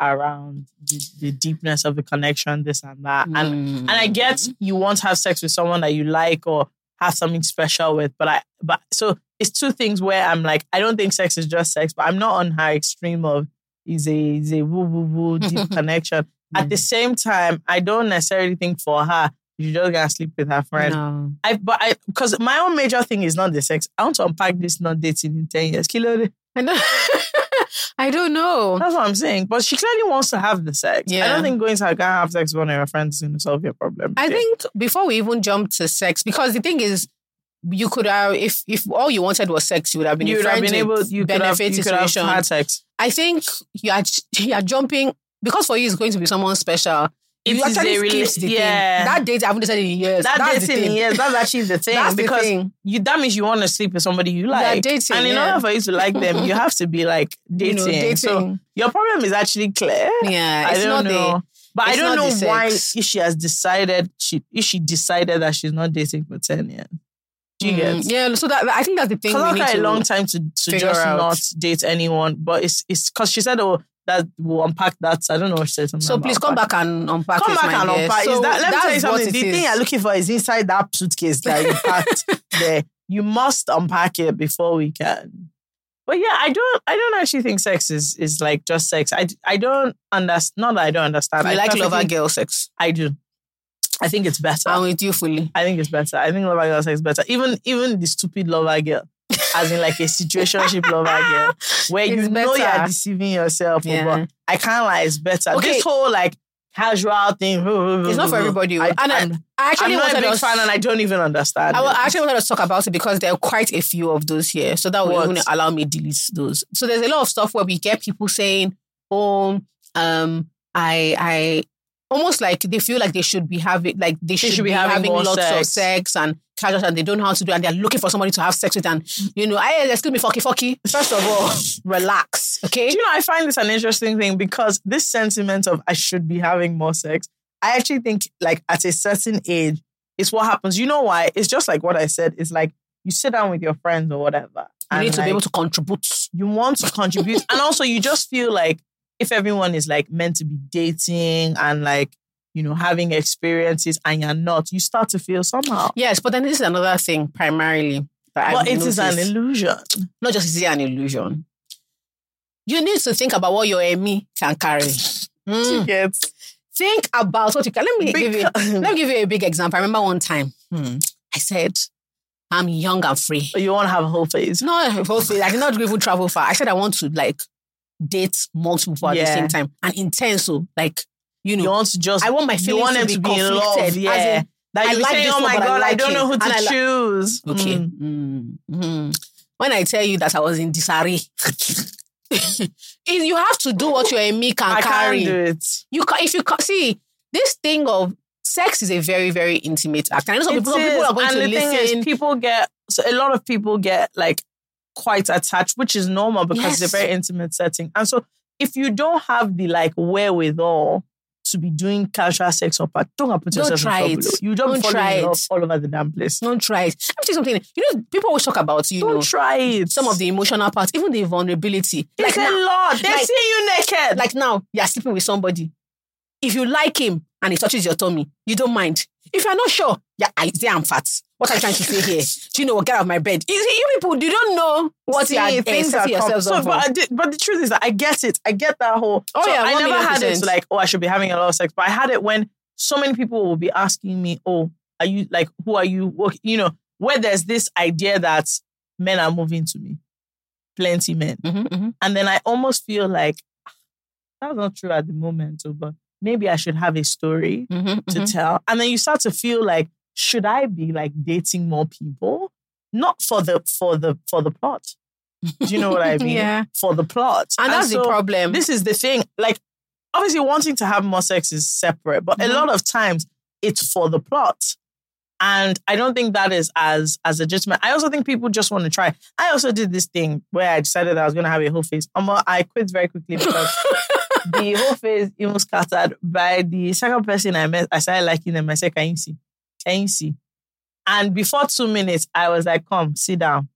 around the, the deepness of the connection, this and that. And and I get mm. you want to have sex with someone that you like or have something special with, but I but so it's two things where I'm like, I don't think sex is just sex, but I'm not on her extreme of is a is a woo woo woo deep [laughs] connection. At the same time, I don't necessarily think for her you just gonna sleep with her friend. No. I but I because my own major thing is not the sex. I want to unpack this not dating in ten years. Kilo, I know. [laughs] I don't know. that's what I'm saying. But she clearly wants to have the sex. I don't think going to her and have sex with one of your friends is going to solve your problem. I Okay. think before we even jump to sex, because the thing is, you could have if if all you wanted was sex, you would have been you would have been able. You could have, benefit you could have had sex. I think you are you are jumping because for you it's going to be someone special. It you actually skipped the yeah. thing. That date I haven't decided in years. That That's dating, thing. yes, that's actually the [laughs] thing That's the because thing. you that means you want to sleep with somebody you like. like. dating, and in yeah. order for you to like them, you have to be like [laughs] You dating. know, dating. So your problem is actually clear. Yeah, I don't not know. the But I don't know why if she has decided she if she decided that she's not dating for ten years. Do you Mm? Yeah, so that I think that's the thing Because that's a long time to, to just out. not date anyone. But it's it's because she said, oh, that will unpack that. I don't know what she said. So please come unpack. back and unpack Come back and dear. unpack. So is that, let me tell you something. The thing you're looking for is inside that suitcase that you [laughs] packed there. You must unpack it before we can. But yeah, I don't. I don't actually think sex is is like just sex. I I don't understand. Not that I don't understand. I like lover girl sex. I do. I think it's better. I'm with you fully. I think it's better. I think lover girl sex is better. Even even the stupid lover girl, as in like a situationship lover girl, [laughs] where you It's know you're deceiving yourself. oh, Yeah. But I can't lie, it's better. Okay. This whole like casual thing. It's not for everybody. I, and I, I'm, actually I'm not a wanted big us. fan, and I don't even understand. I I actually wanted to talk about it because there are quite a few of those here. So that will even allow me delete those. So there's a lot of stuff where we get people saying, "Oh, um, I, I." Almost like they feel like they should be having, like they should, be, having, more lots of sex. sex and casual, and they don't know how to do, it, and they're looking for somebody to have sex with. And you know, I excuse me, fucky, fucky. First of all, [laughs] relax, okay? Do you know, I find this an interesting thing because this sentiment of I should be having more sex, I actually think like at a certain age, it's what happens. You know why? It's just like what I said. It's like you sit down with your friends or whatever. You need to like, be able to contribute. you want to contribute. [laughs] and also you just feel like if everyone is like meant to be dating and like, you know, having experiences and you're not, you start to feel somehow. Yes, but then this is another thing primarily. That But I've it is an illusion. not just is it an illusion. You need to think about what your Emmy can carry. Mm. Get Think about what you can. Let me give you. Let me give you a big example. I remember one time hmm, I said, "I'm young and free." you want to have a whole phase. No, hopefully, I did not even travel far. I said I want to like date multiple people at the same time and intense. So, like you know, You want to just I want my feelings want to them be to be conflicted, as Yeah. in, that I like say, this oh my I God, I, like don't know who to like- choose. Okay. Mm. Mm. When I tell you that I was in disarray, [laughs] you have to do what your Emmy can I carry. can't do it. You can, if you can see this thing of sex is a very very intimate act. And I know some people, people are going and to the thing listen. is, people get so a lot of people get like quite attached, which is normal because it's a very intimate setting. And so, if you don't have the like wherewithal to be doing casual sex or part, don't put Don't yourself try in it. trouble. You don't, Don't try it. all over the damn place. Don't try it. Let me tell you something. You know, people always talk about you Don't know try it. some of the emotional parts, even the vulnerability. it's Like a now, lot. They like- see you naked. like now, you're sleeping with somebody. If you like him and he touches your tummy, you don't mind. If you're not sure, yeah, I say I'm fat. What are you trying to say here? Do you know what? Get out of my bed. You, you people, you don't know what See, you are things are yourselves so, but. Did, but the truth is that I get it. I get that whole. Oh, so yeah, I never had it like, oh, I should be having a lot of sex. But I had it when so many people will be asking me, oh, are you like, who are you? You know, where there's this idea that men are moving to me, plenty men, Mhm, mhm. and then I almost feel like "Ah, that's not true at the moment, oh, but maybe I should have a story Mhm, to mhm. tell. And then you start to feel like, should I be like dating more people? Not for the for the for the plot. Do you know what I [laughs] mean? Yeah. For the plot. And that's the problem. This is the thing. Like, obviously, wanting to have more sex is separate, but Mhm. a lot of times it's for the plot. And I don't think that is as as legitimate. I also think people just want to try. I also did this thing where I decided that I was going to have a whole face. Um, I quit very quickly because [laughs] the whole face even scattered. By the second person I met, I started liking them. I said, "Can you see? Can you see?" And before two minutes, I was like, "Come, sit down.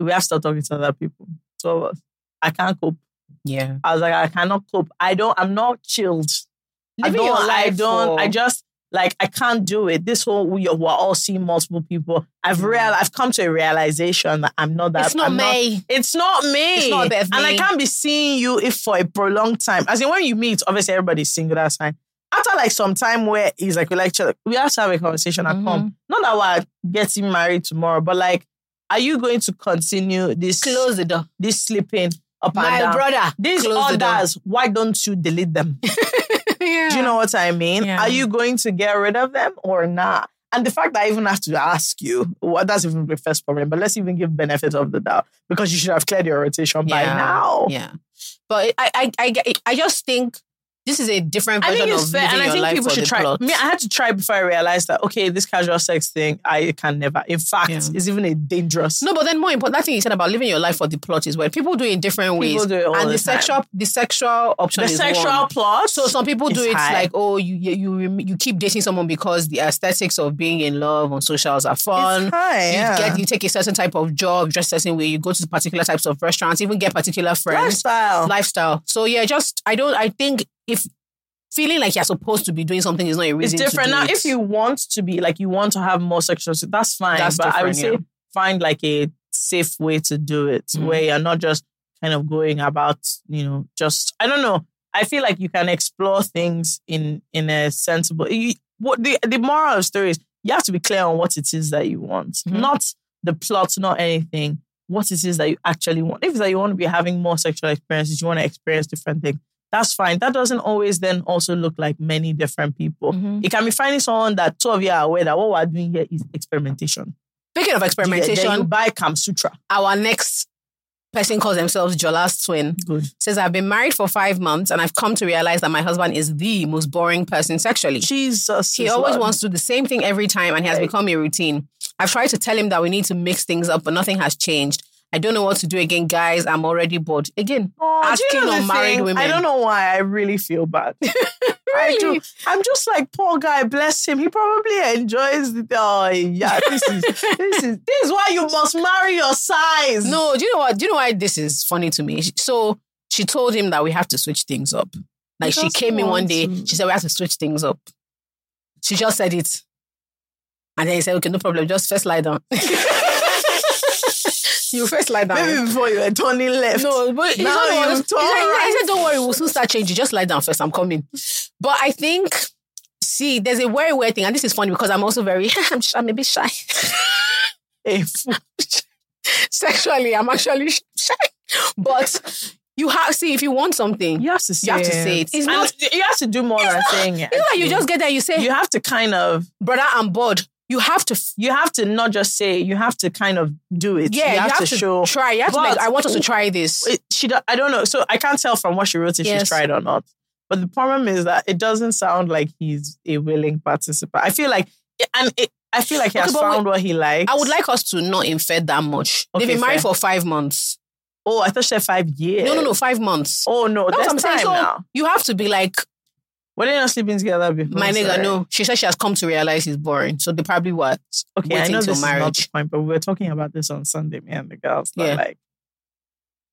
We have to start talking to other people." So I can't cope. yeah. I was like, I cannot cope. I don't. I'm not chilled. Living I your don't. I don't. for- I just like I can't do it. This whole we we're all seeing multiple people. I've real. I've come to a realization that I'm not that. Mm. It's not I'm me. it's not me. It's not about And I can't be seeing you if for a prolonged time. As in when you meet, obviously everybody's single, that's fine. After like some time where he's like, we like, we have to have a conversation and Mm-hmm. come. Not that we're getting married tomorrow, but like, are you going to continue this Close the door. this sleeping up and My down? brother. These close the orders, why don't you delete them? yeah. [laughs] Do you know what I mean? Yeah. Are you going to get rid of them or not? And the fact that I even have to ask you, well, that's even the first problem. But let's even give benefit of the doubt because you should have cleared your rotation by now. Yeah. But I, I, I, I just think this is a different I version think it's of fair, and I think people should try. plot. Me, I had to try before I realized that okay, this casual sex thing, I can never. In fact, Yeah. it's even a dangerous. No, but then more important, that thing you said about living your life for the plot is when people do it in different ways. People do it all and the the, sexual, the sexual option the sexual one. plot. So some people do it high. like, oh, you you you you keep dating someone because the aesthetics of being in love on socials are fun. High, you yeah. get you take a certain type of job, dress a certain way, you go to particular types of restaurants, even get particular friends. lifestyle. Lifestyle. So yeah, just I don't I think if feeling like you're supposed to be doing something is not a reason. it's different now. it. If you want to be like you want to have more sexual, that's fine. That's but I would say different, find like a safe way to do it, Mhm. where you're not just kind of going about, you know, just I don't know. I feel like you can explore things in in a sensible. You, what the the moral of the story is, you have to be clear on what it is that you want, Mhm. not the plot, not anything. What it is that you actually want. If it's that you want to be having more sexual experiences, you want to experience different things. That's fine. That doesn't always then also look like many different people. Mhm. It can be finding someone that two of you are aware that what we're doing here is experimentation. Speaking of Then you experimentation, buy Kama Sutra. our next person calls themselves Jola's twin. Good. Says I've been married for five months and I've come to realize that my husband is the most boring person sexually. Jesus. He always Lord. wants to do the same thing every time and he has Right. become a routine. I've tried to tell him that we need to mix things up, but nothing has changed. I don't know what to do again, guys. I'm already bored. Again, Oh, do you asking know unmarried thing? women. I don't know why I really feel bad. [laughs] I do. I'm just like poor guy. Bless him. He probably enjoys the. Oh yeah, this is [laughs] this is this is why you must marry your size. No, do you know what? Do you know why this is funny to me? So she told him that we have to switch things up. Like she came in one day, to. she said we have to switch things up. She just said it. And then he said, okay, no problem, just first lie down. [laughs] you first lie down. maybe before you were turning left. No, but he's Now not you've he said, he turned said, don't worry, we'll soon start changing. Just lie down first. I'm coming. But I think, see, there's a very weird thing, and this is funny because I'm also very, [laughs] I'm, sh- I'm a bit shy. A. [laughs] Sexually, I'm actually shy. But you have, see, if you want something, You have to say. You have to say it. It's And not- You have to do more than saying it. it's not like you just get there, you say, You have to kind of. brother, I'm bored. You have to, You have to not just say. You have to kind of do it. yeah, you have, to, show. try. You have to But- like, I want us to try this. it, she I don't know. So I can't tell from what she wrote if Yes. she's tried or not. But the problem is that it doesn't sound like he's a willing participant. I feel like, and it, I feel like he Okay, has found what he likes. I would like us to not infer that much. They've been married fair. for five months. Oh, I thought she said five years. No, no, no, five months. Oh no, That's what I'm saying. So now. you have to be like, Were they not sleeping together before? my nigga, Sorry. no. She said she has come to realize he's boring. So they probably what? Okay, I know till this is not the marriage. point, but we were talking about this on Sunday, me and the girls. Yeah. Like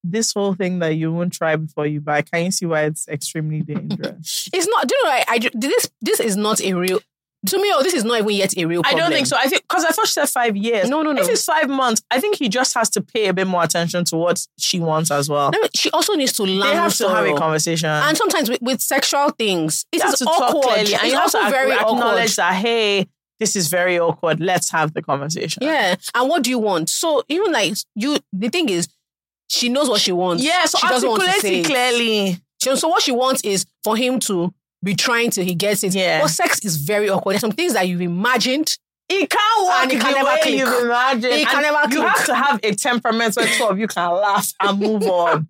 this whole thing that you won't try before you buy. Can you see why it's extremely dangerous? [laughs] It's not. Do you know? I, I this this is not a real. To me, oh, this is not even yet a real. I don't think so. I think because I thought she said five years. No, no, no. If it's five months, I think he just has to pay a bit more attention to what she wants as well. No, she also needs to learn. they have to have a conversation. And sometimes with, with sexual things, it is to awkward. talk clearly, and it's you have to also very acknowledge awkward. that hey, this is very awkward. Let's have the conversation. Yeah. And what do you want? So even like you, the thing is, she knows what she wants. Yeah, so she doesn't want to say clearly. So what she wants is for him to be trying till he gets it. Yeah. But sex is very awkward. There's some things that you've imagined. It can't work And it can the never way click. you've imagined. It can And never You click. have to have a temperament where two of you can laugh and move [laughs] on.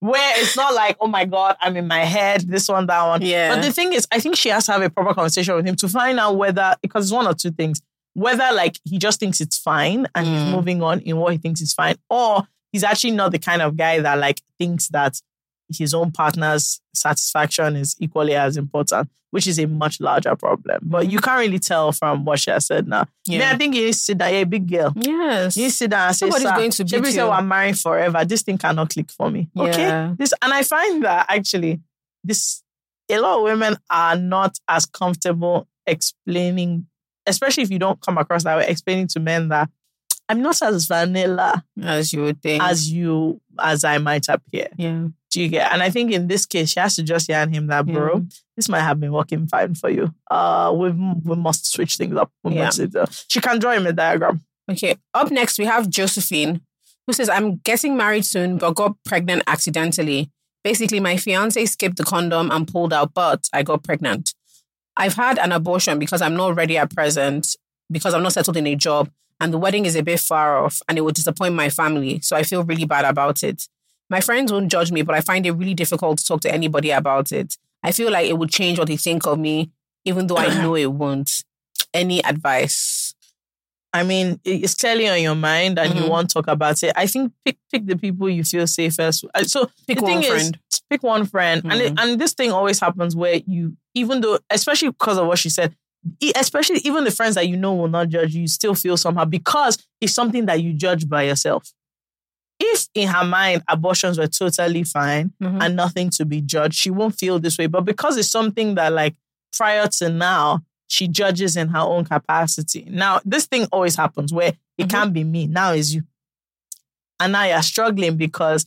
where it's not like, oh my God, I'm in my head, this one, that one. Yeah. But the thing is, I think she has to have a proper conversation with him to find out whether, because it's one or two things, whether like he just thinks it's fine and Mm. he's moving on in what he thinks is fine, or he's actually not the kind of guy that like thinks that his own partner's satisfaction is equally as important, which is a much larger problem. But you can't really tell from what she has said now. Yeah. Yeah. I think you need to sit down. You're a big girl. Yes. You need to sit down and say, Nobody's going to beat Shebi say you." we're married forever. This thing cannot click for me. Yeah. Okay. This and I find that actually this a lot of women are not as comfortable explaining, especially if you don't come across that way, explaining to men that I'm not as vanilla As you would think. as you as I might appear. yeah. Do you get? And I think in this case, she has to just yarn him that, bro, this might have been working fine for you. Uh, we we must switch things up. We Yeah. must, uh, she can draw him a diagram. Okay. Up next, we have Josephine, who says, I'm getting married soon, but got pregnant accidentally. Basically, my fiance skipped the condom and pulled out, but I got pregnant. I've had an abortion because I'm not ready at present, because I'm not settled in a job, and the wedding is a bit far off, and it would disappoint my family. So I feel really bad about it. My friends won't judge me, but I find it really difficult to talk to anybody about it. I feel like it would change what they think of me, even though I [clears throat] know it won't. Any advice? I mean, it's clearly on your mind and you Mhm. want to talk about it. I think pick pick the people you feel safest. Uh, So Pick one friend. is, pick one friend, and it, Mhm. and this thing always happens where you, even though, especially because of what she said, especially even the friends that you know will not judge you, you still feel somehow because it's something that you judge by yourself. If in her mind abortions were totally fine Mhm. and nothing to be judged, she won't feel this way. But because it's something that like prior to now, she judges in her own capacity. Now, this thing always happens where it Mhm. can't be me. Now is you. And now you're struggling because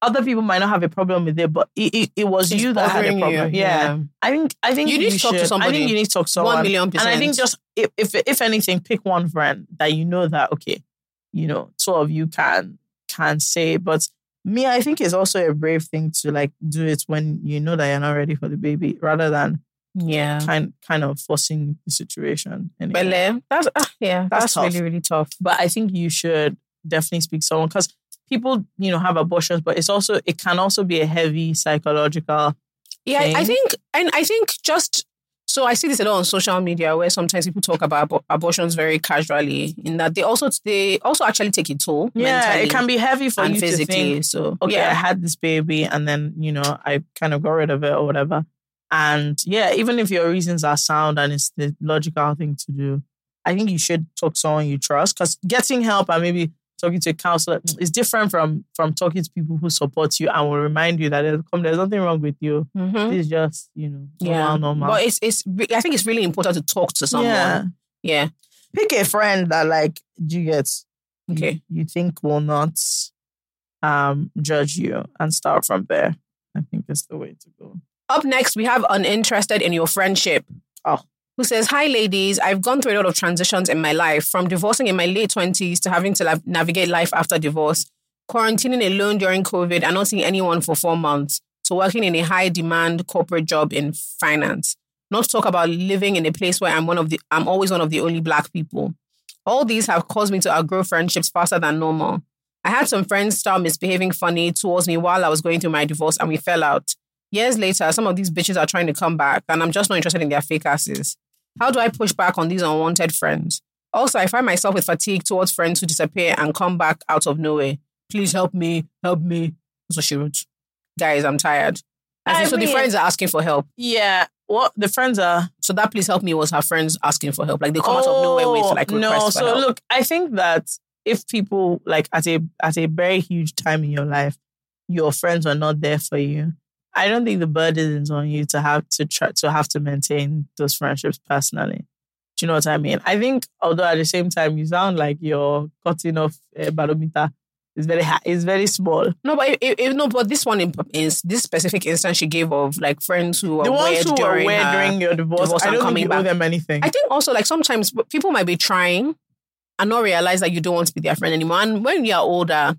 other people might not have a problem with it, but it, it, it was It's you that had a bothering you, problem. Yeah. I think I think You need to talk to should. I somebody. think you need to talk to someone. One million percent. And I think just if, if if anything, pick one friend that you know that okay, you know, two of you can can say. But me, I think it's also a brave thing to like do it when you know that you're not ready for the baby, rather than yeah. kind kind of forcing the situation. Anyway. Bele, that's ah, yeah, That's that's, really really tough. But I think you should definitely speak to someone because people, you know, have abortions, but it's also it can also be a heavy psychological. Yeah, I- I think, and I think just so I see this a lot on social media where sometimes people talk about abo- abortions very casually. In that they also they also actually take a toll. Yeah, mentally it can be heavy for you to physically. think. So okay, I had this baby and then, you know, I kind of got rid of it or whatever. And yeah, even if your reasons are sound and it's the logical thing to do, I think you should talk to someone you trust because getting help and maybe talking to a counselor is different from from talking to people who support you and will remind you that there's, come, there's nothing wrong with you. Mhm. It's just, you know, normal, yeah. normal. But it's it's I think it's really important to talk to someone. Yeah. Yeah. Pick a friend that like you get Okay. you think will not um judge you and start from there. I think it's the way to go. Up next, we have uninterested in your friendship. Oh. Who says, Hi, ladies. I've gone through a lot of transitions in my life, from divorcing in my late 20s to having to like, navigate life after divorce, quarantining alone during COVID and not seeing anyone for four months, to working in a high demand corporate job in finance. Not to talk about living in a place where I'm one of the I'm always one of the only black people. All these have caused me to outgrow friendships faster than normal. I had some friends start misbehaving funny towards me while I was going through my divorce and we fell out. Years later, some of these bitches are trying to come back, and I'm just not interested in their fake asses. How do I push back on these unwanted friends? Also, I find myself with fatigue towards friends who disappear and come back out of nowhere. Please help me, help me. That's what she wrote. Guys, I'm tired. I so the friends are asking for help. Yeah. What the friends are So that please help me was her friends asking for help. Like they come out of nowhere with like oh, requests Oh, no. So help. look, I think that if people like at a at a very huge time in your life, your friends are not there for you. I don't think the burden is on you to have to try to have to maintain those friendships personally. Do you know what I mean? I think, although at the same time you sound like you're cutting off a barometer, it's very high, it's very small. No, but if, if, no, but this one in, is this specific instance she gave of like friends who were the ones who were during weird her- during your divorce, divorce I don't coming think you owe them anything. I think also like sometimes people might be trying and not realize that you don't want to be their friend anymore. And when you're older,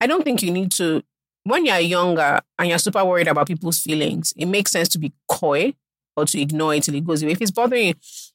I don't think you need to. When you're younger and you're super worried about people's feelings, it makes sense to be coy or to ignore it till it goes away. If it's bothering you,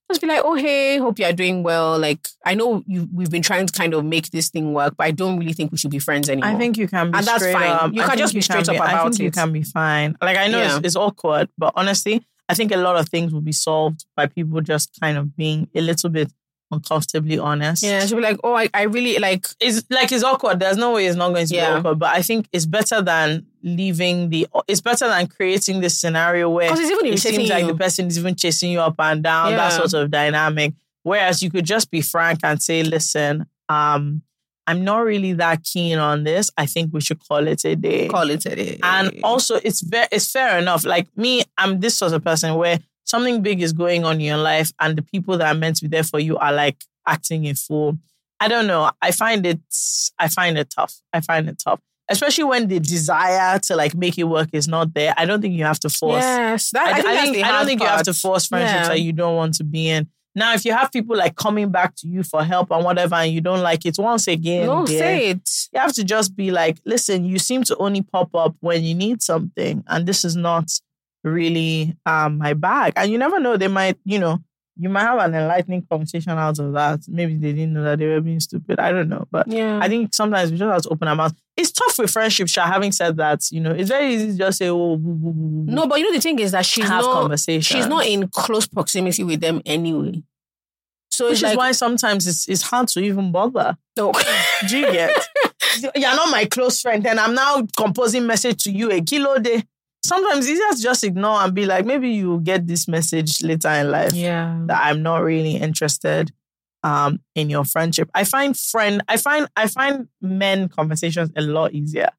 just be like, "Oh hey, hope you're doing well." Like I know you, we've been trying to kind of make this thing work, but I don't really think we should be friends anymore. I think you can be And that's straight fine. up. You I can just be straight up I about think you can be fine. Like I know Yeah. it's, it's awkward, but honestly, I think a lot of things will be solved by people just kind of being a little bit uncomfortably honest. yeah, she'll be like, "Oh, I, I really like." It's like it's awkward. There's no way it's not going to Yeah. be awkward. But I think it's better than leaving the. It's better than creating this scenario where it's even it seems like you. the person is even chasing you up and down. That sort of dynamic. Whereas you could just be frank and say, "Listen, um, I'm not really that keen on this. I think we should call it a day." Call it a day. And also, it's very, it's fair enough. Like me, I'm this sort of person where something big is going on in your life, and the people that are meant to be there for you are like acting in fool. I don't know. I find it, I find it tough. I find it tough, especially when the desire to like make it work is not there. I don't think you have to force. Yes, that, I, I, think I think I don't think you have to force friendships Yeah. that you don't want to be in. Now, if you have people like coming back to you for help and whatever, and you don't like it, once again, No, dear, say it. you have to just be like, listen, you seem to only pop up when you need something, and this is not really um my bag. And you never know, they might, you know, you might have an enlightening conversation out of that. Maybe they didn't know that they were being stupid. I don't know. But Yeah. I think sometimes we just have to open our mouth. it's tough with friendship. Sha, having said that, you know, it's very easy to just say, oh, boo, boo, boo. No, but you know the thing is that she's have not she's not in close proximity with them anyway. So Which is like, why sometimes it's, it's hard to even bother. no. Do you get? [laughs] You're not my close friend, and I'm now composing message to you a kilo day. Sometimes it's easier to just ignore and be like, maybe you get this message later in life yeah. that I'm not really interested um in your friendship. I find friend I find I find men conversations a lot easier.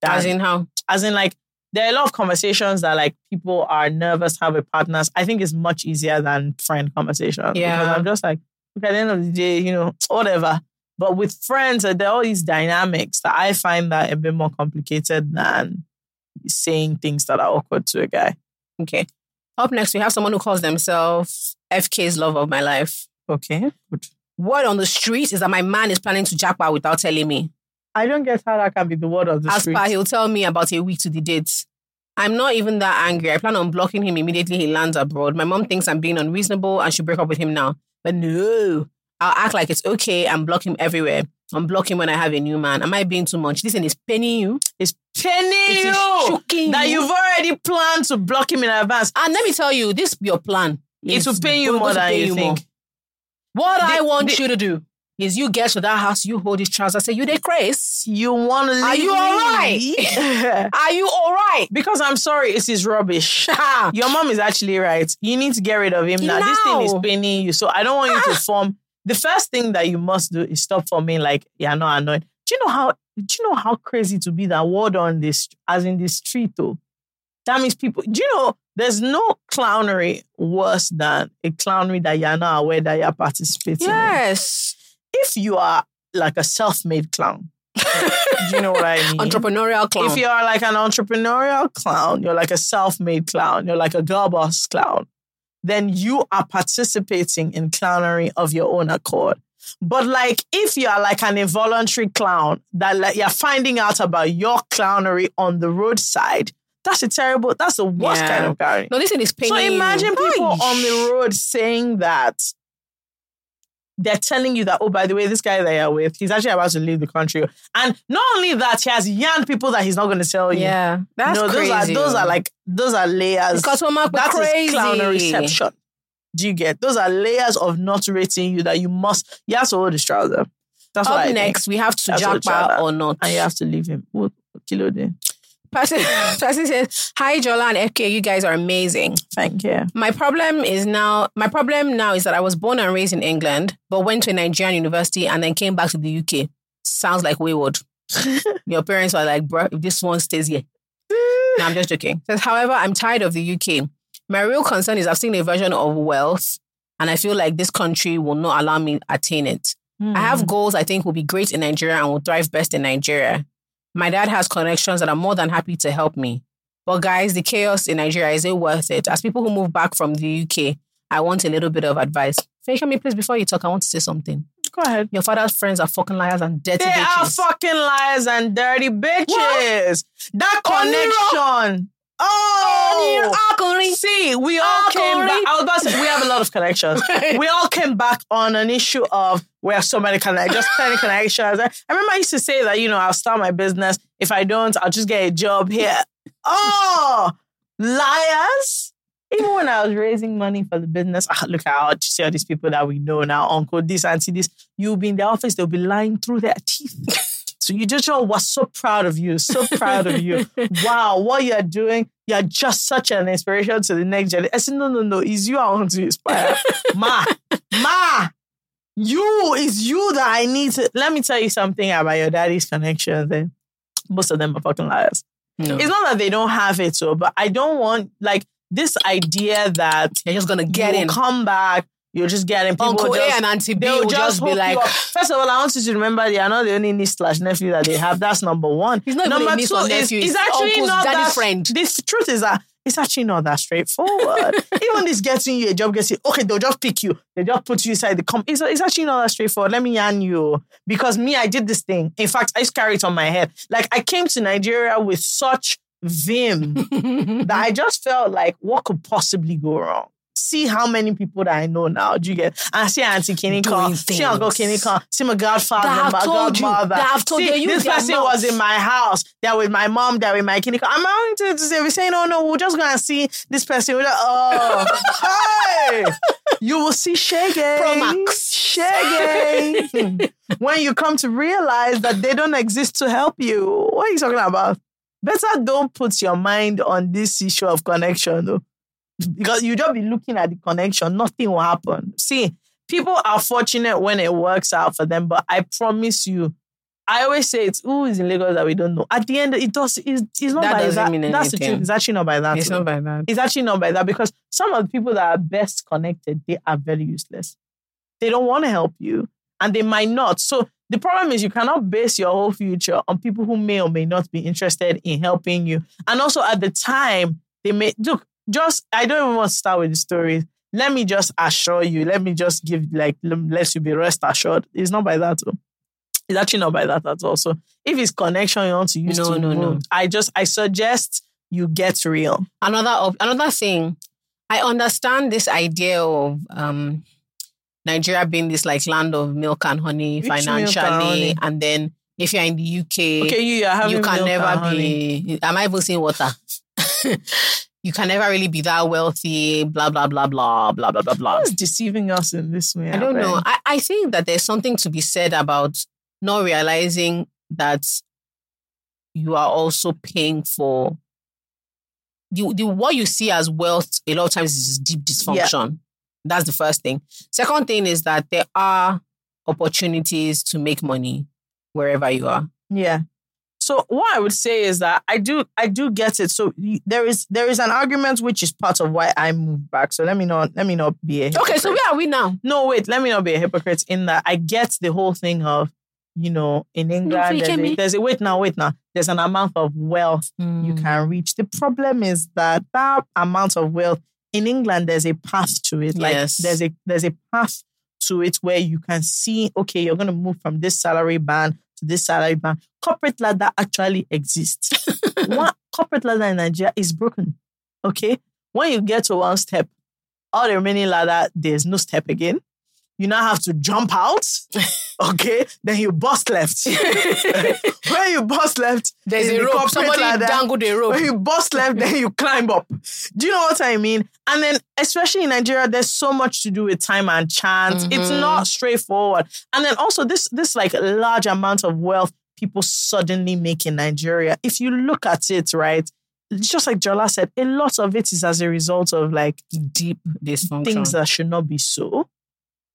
than- As in how? as in like there are a lot of conversations that like people are nervous to have with partners. I think it's much easier than friend conversations. Yeah. Because I'm just like, look, at the end of the day, you know, [tsk] whatever. But with friends, uh, there are all these dynamics that I find that a bit more complicated than saying things that are awkward to a guy. Okay. Up next, we have someone who calls themselves FK's love of my life. Okay. Good. Word on the street is that my man is planning to jackpot without telling me. I don't get how that can be the word of the As street. per, he'll tell me about a week to the date. I'm not even that angry. I plan on blocking him immediately he lands abroad. My mom thinks I'm being unreasonable and should break up with him now. But no, I'll act like it's okay and block him everywhere. Unblock him when I have a new man. Am I being too much? Listen, it's penny you. It's penny you shocking that you. you've already planned to block him in advance. And let me tell you, this your plan. It is will pay you more than you more. think. What I want the- you to do is you get to that house, you hold his trousers, say, you dey Chris. You want to leave Are you me? alright? [laughs] Are you all right? because I'm sorry, it is rubbish. [laughs] Your mom is actually right. You need to get rid of him now. This thing is Now. paining you. So I don't want you to ah! form. The first thing that you must do is stop for me like you're not annoyed. Do you know how? Do you know how crazy to be that word on this, as in the street though? That means people. Do you know? There's no clownery worse than a clownery that you're not aware that you're participating in. Yes. If you are like a self-made clown, do you know what I [laughs] mean? Entrepreneurial clown. If you're like an entrepreneurial clown, you're like a self-made clown, you're like a girl boss clown, then you are participating in clownery of your own accord. But like if you are like an involuntary clown that like you're finding out about your clownery on the roadside, that's a terrible, that's the worst Yeah. kind of clownery. no, listen, it's paining So imagine you. people Ay. on the road saying that they're telling you that, oh, by the way, this guy that you're with, he's actually about to leave the country. And not only that, he has young people that he's not going to tell you. Yeah, that's no, crazy. those are those are like those are layers. because That is crazy. clown reception. Do you get? Those are layers of not rating you that you must. You have to hold his trouser. That's Up think. next, we have to what or not. and you have to leave him. What kilo day? Person, [laughs] person says, "Hi, Jola and FK, you guys are amazing. Thank you. My problem is now. My problem now is that I was born and raised in England, but went to a Nigerian university and then came back to the UK. Sounds like wayward. [laughs] Your parents are like, bro, if this one stays here. no, I'm just joking. Says, however, I'm tired of the UK. My real concern is I've seen a version of wealth, and I feel like this country will not allow me attain it. I have hmm. goals I think will be great in Nigeria and will thrive best in Nigeria. My dad has connections that are more than happy to help me. But guys, the chaos in Nigeria, is it worth it? As people who move back from the UK, I want a little bit of advice. Me, please, before you talk, I want to say something. Go ahead. Your father's friends are fucking liars and dirty They are fucking liars and dirty bitches. That connection. Oh, see, we all came back. I was about to say, we have a lot of connections. [laughs] we all came back on an issue of we have so many connections, just plenty connections. I remember I used to say that, you know, I'll start my business. If I don't, I'll just get a job here. Oh, liars. Even when I was raising money for the business, ah, look out, to see all these people that we know now, uncle this, auntie this. You'll be in the office, they'll be lying through their teeth. So you just all was so proud of you, so proud of you. [laughs] Wow, what you're doing, you're just such an inspiration to the next generation. I said, no, no, no, it's you I want to inspire. [laughs] Ma, ma, you is you that I need to. Let me tell you something about your daddy's connections. eh. Most of them are fucking liars. No. It's not that they don't have it, so, but I don't want like this idea that You're just gonna get in. come back, you're just getting people Uncle just, A and Auntie B They'll will just be like, first of all, I want you to remember they are not the only niece slash nephew that they have. That's number one. He's not number a niece or two is- It's actually uncle's not that friend. This truth is that it's actually not that straightforward. [laughs] even this getting you a job, gets you okay. They'll just pick you. They just put you inside the comp. It's, it's actually not that straightforward. Let me yarn you because me, I did this thing. In fact, I to carry it on my head. Like I came to Nigeria with such vim [laughs] that I just felt like what could possibly go wrong. See how many people that I know now. Do you get? And see Auntie Kenny come, see Uncle. Kenny come, see my godfather, That my told you, godmother. that have told see, you, this person mouth. was in my house. They're with my mom. They're with my Kenny. I'm not to, to say, we say saying, oh no, we're just gonna see this person. We're like, oh, [laughs] hey, you will see Shaggy. Promax. Shaggy. when you come to realize that they don't exist to help you. What are you talking about? Better don't put your mind on this issue of connection, though. Because you just be looking at the connection, nothing will happen. See, people are fortunate when it works out for them, but I promise you, I always say it's who is in Lagos that we don't know. At the end, it does. It's, it's not That by doesn't that. mean That's the truth. It's actually not by that. It's though. not by that. It's actually not by that because some of the people that are best connected, they are very useless. They don't want to help you and they might not. So the problem is you cannot base your whole future on people who may or may not be interested in helping you. And also at the time, they may look, just I don't even want to start with the story. Let me just assure you, let me just give like let you be rest assured. It's not by that. Though. It's actually not by that at all. So if it's connection you want to use No, to no, no. I just I suggest you get real. another op- another thing i understand this idea of um nigeria being this like land of milk and honey Which milk and financially honey? and then if you're in the uk Okay, you, you can never honey. be am i even saying water [laughs] you can never really be that wealthy blah blah blah blah blah blah blah blah Who's deceiving us in this way? I don't know. I, I think that there's something to be said about not realizing that you are also paying for the, the what you see as wealth a lot of times is deep dysfunction. That's the first thing. Second thing is that there are opportunities to make money wherever you are. Yeah. So what I would say is that I do I do get it. So there is there is an argument which is part of why I moved back. So let me not let me not be a Okay, so where are we now? no wait let me not be a hypocrite in that I get the whole thing of you know in England there's, a, there's a wait now wait now there's an amount of wealth you Mm. can reach. The problem is that that amount of wealth in England, there's a path to it. Like Yes. there's a there's a path to it where you can see, okay, you're gonna move from this salary band to this salary band. Corporate ladder actually exists. [laughs] One corporate ladder in Nigeria is broken. Okay. When you get to one step, all the remaining ladder, there's no step again. You now have to jump out. [laughs] Okay. Then you bust left. [laughs] when you bust left, There's a rope. Somebody ladder, dangled a rope. when you bust left, then you climb up. Do you know what I mean? And then, especially in Nigeria, there's so much to do with time and chance. It's Mhm. not straightforward. And then also this this like large amount of wealth people suddenly make in Nigeria. If you look at it, right, it's just like Jola said, a lot of it is as a result of like Deep dysfunction. things that should not be so.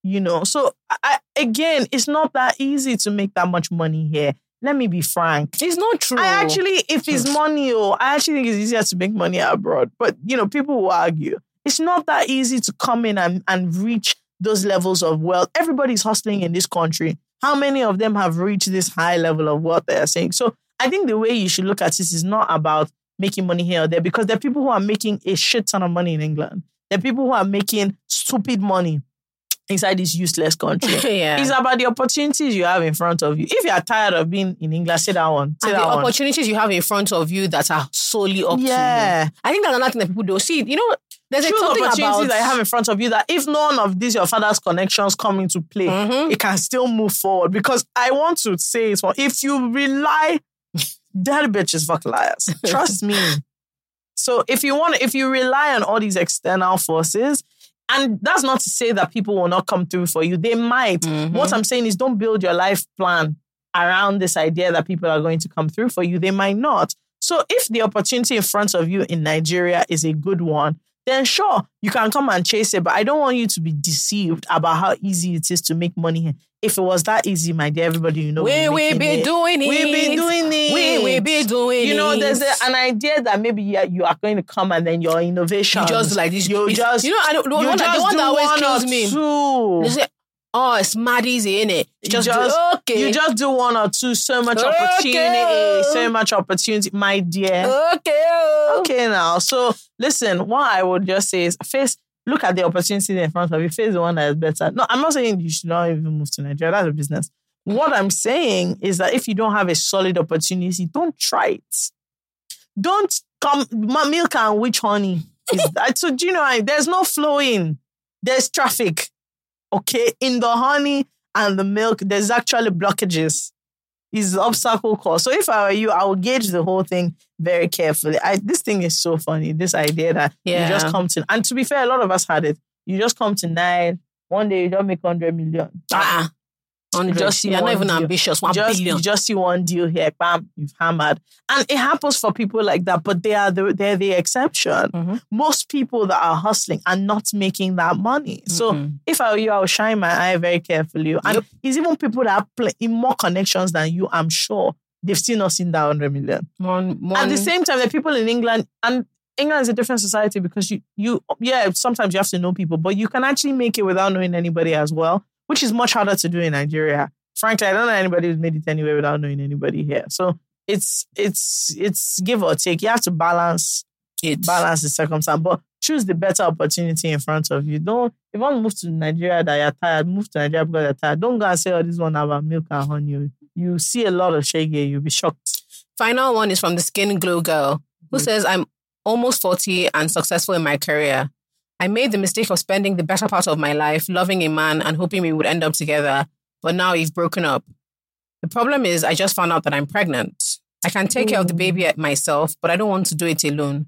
You know, so I, again, it's not that easy to make that much money here. Let me be frank. it's not true. I actually, if it's hmm. money, oh, I actually think it's easier to make money abroad. But you know, people will argue it's not that easy to come in and, and reach those levels of wealth. Everybody's hustling in this country. How many of them have reached this high level of wealth they are saying? So I think the way you should look at this is not about making money here or there because there are people who are making a shit ton of money in England. There are people who are making stupid money inside this useless country. [laughs] yeah. It's about the opportunities you have in front of you. If you are tired of being in England, sit that one. Sit and the that one. opportunities you have in front of you that are solely up to you. Yeah. I think that's another thing that people don't See, you know, there's something opportunities about that you have in front of you that if none of these your father's connections come into play, Mhm. it can still move forward. Because I want to say it well, if you rely, [laughs] daddy bitches fuck liars. [laughs] Trust me. So if you want, if you rely on all these external forces, and that's not to say that people will not come through for you. They might. Mhm. What I'm saying is don't build your life plan around this idea that people are going to come through for you. They might not. So if the opportunity in front of you in Nigeria is a good one, then sure, you can come and chase it. But I don't want you to be deceived about how easy it is to make money here. If it was that easy, my dear, everybody, you know, we will be it. doing it. We be doing it. We will be doing it. You know, there's a, an idea that maybe you are, you are going to come and then your innovation. You just like this. You just you know, I don't, the one, that, the one that always kills me. Two. Oh, it's mad easy, innit? You Just, just- do, okay. You just do one or two. So much Okay. opportunity. So much opportunity, my dear. okay. oh. Okay, now. So listen, what I would just say is face, look at the opportunity in front of you, face the one that is better. No, I'm not saying you should not even move to Nigeria. That's a business. What I'm saying is that if you don't have a solid opportunity, don't try it. Don't come milk and witch honey. Is [laughs] that, so do you know? I- There's no flowing. There's traffic. Okay, in the honey and the milk, there's actually blockages. Is obstacle course. So if I were you, I would gauge the whole thing very carefully. I this thing is so funny. This idea that Yeah. you just come to, and to be fair, a lot of us had it. You just come to nine. One day you don't make hundred million. Ah, hundred. just see You're not even deal. ambitious. One just, billion. You just see one deal here, bam, you've hammered. And it happens for people like that, but they are the, they're the exception. Mhm. Most people that are hustling are not making that money. So Mhm. if I were you, I would shine my eye very carefully. And Yep. it's even people that have play, in more connections than you, I'm sure. They've still not seen that 100 million. One, one, At the same time, the people in England, and England is a different society because you, you, yeah, sometimes you have to know people, but you can actually make it without knowing anybody as well, which is much harder to do in Nigeria. Frankly, I don't know anybody who's made it anywhere without knowing anybody here. So it's it's it's give or take. You have to balance it, balance the circumstance, but choose the better opportunity in front of you. Don't if you want to move to Nigeria that you're tired, move to Nigeria because you're tired. Don't go and say, oh, this one about milk and honey. You see a lot of shaggy, you'll be shocked. Final one is from the Skin Glow Girl, who mm. says, I'm almost 40 and successful in my career. I made the mistake of spending the better part of my life loving a man and hoping we would end up together, but now we've broken up. The problem is, I just found out that I'm pregnant. I can take care of the baby mm. myself, but I don't want to do it alone.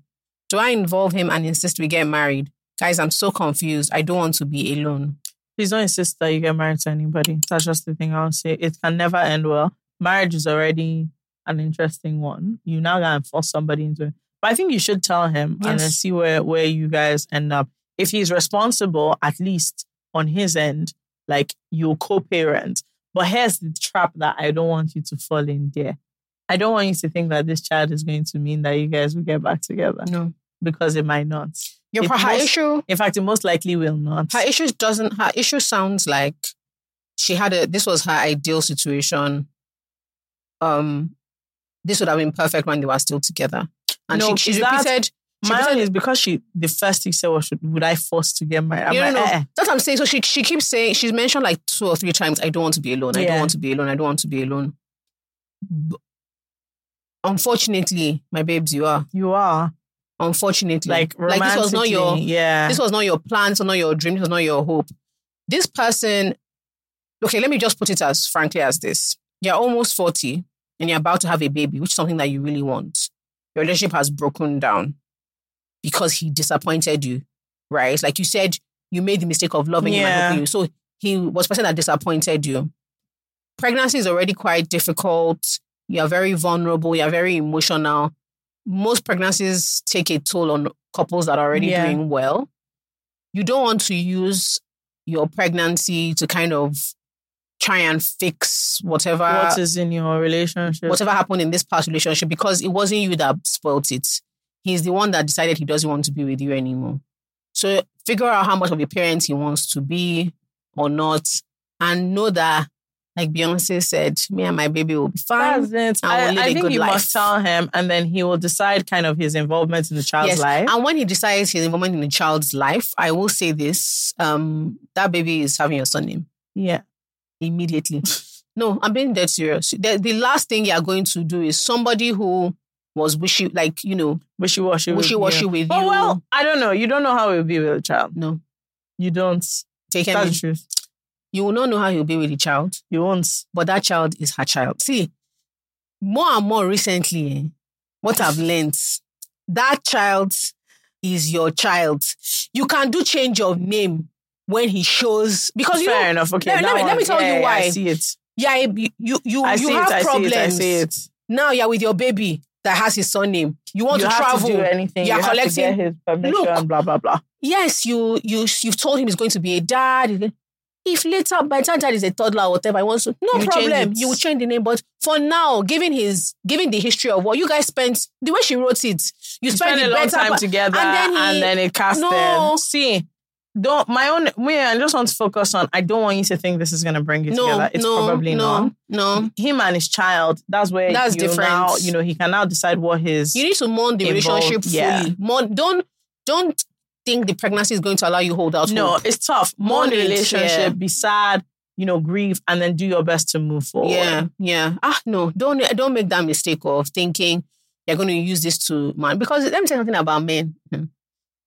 Do I involve him and insist we get married? Guys, I'm so confused. I don't want to be alone. Please don't insist that you get married to anybody. That's just the thing I'll say. It can never end well. Marriage is already an interesting one. You now gotta force somebody into it. But I think you should tell him and then see where, where you guys end up. If he's responsible, at least on his end, like you co-parent. But here's the trap that I don't want you to fall in there. I don't want you to think that this child is going to mean that you guys will get back together No. because it might not. Your her most- issue In fact, it most likely will not. her issue doesn't her issue sounds like she had a this was her ideal situation um this would have been perfect when they were still together and No, she, she repeated own is because she the first thing she said was, "Would I force to get married?" I'm you like, know, eh, that's what I'm saying. So she she keeps saying she's mentioned like two or three times. I don't want to be alone. I don't want to be alone. I don't want to be alone. B- Unfortunately, my babes, you are. "You are Unfortunately, like like this was not your yeah." this was not your plan, this was not your dream, this was not your hope. This person, okay, let me just put it as frankly as this. You're almost 40 and you're about to have a baby, which is something that you really want. Your relationship has broken down because he disappointed you, right? Like you said, you made the mistake of loving him and Yeah. you. So he was a person that disappointed you. Pregnancy is already quite difficult. You're very vulnerable. You're very emotional. Most pregnancies take a toll on couples that are already Yeah. doing well. You don't want to use your pregnancy to kind of try and fix whatever what is in your relationship? whatever happened in this past relationship because it wasn't you that spoilt it. He's the one that decided he doesn't want to be with you anymore. So figure out how much of a parent he wants to be or not, and know that, like Beyonce said, me and my baby will be fine. That's it. I will I, live I a think good you life. must tell him, and then he will decide kind of his involvement in the child's Yes, life. and when he decides his involvement in the child's life, I will say this: um, that baby is having your son name yeah, immediately. [laughs] no, I'm being dead serious. The, the last thing you are going to do is somebody who was wishy, like you know, wishy washy. wishy washy with Oh you. well, I don't know. You don't know how it will be with a child. no, You don't. take That's the truth. You will not know how he'll be with the child, You won't. but that child is her child. See, more and more recently, eh, what I've learned, that child is your child. You can do change of name when he shows because you Fair know, enough. Okay, let- let me- let me tell you yeah, yeah, why. I see it. yeah, you you you, you have it. I problems. see it. I see it. Now you're with your baby that has his surname. You want you to travel. to do anything. You're you collecting. his permission. Look. Blah blah blah. yes, you you you've told him he's going to be a dad. If later by the time dad is a toddler or whatever, I want to, no You problem. You will change the name. But for now, given his given the history of what you guys spent, the way she wrote it, you, You spent spend a long time part- together, and then he- it cast No. them. See, don't my own. Me, I just want to focus on. I don't want you to think this is going to bring you no, together. It's no, probably no, not. no. Him and his child. That's where That's you different. Now, you know, he can now decide what his. You need to mourn the Involved, relationship fully. yeah. Mourn, don't don't think the pregnancy is going to allow you hold out. no, hope. it's tough. Mourn Mourn the relationship. yeah. Be sad. You know, grieve, and then do your best to move forward. Yeah, yeah. Ah, no, don't don't make that mistake of thinking you're going to use this to man. Because let me tell you something about men. Hmm.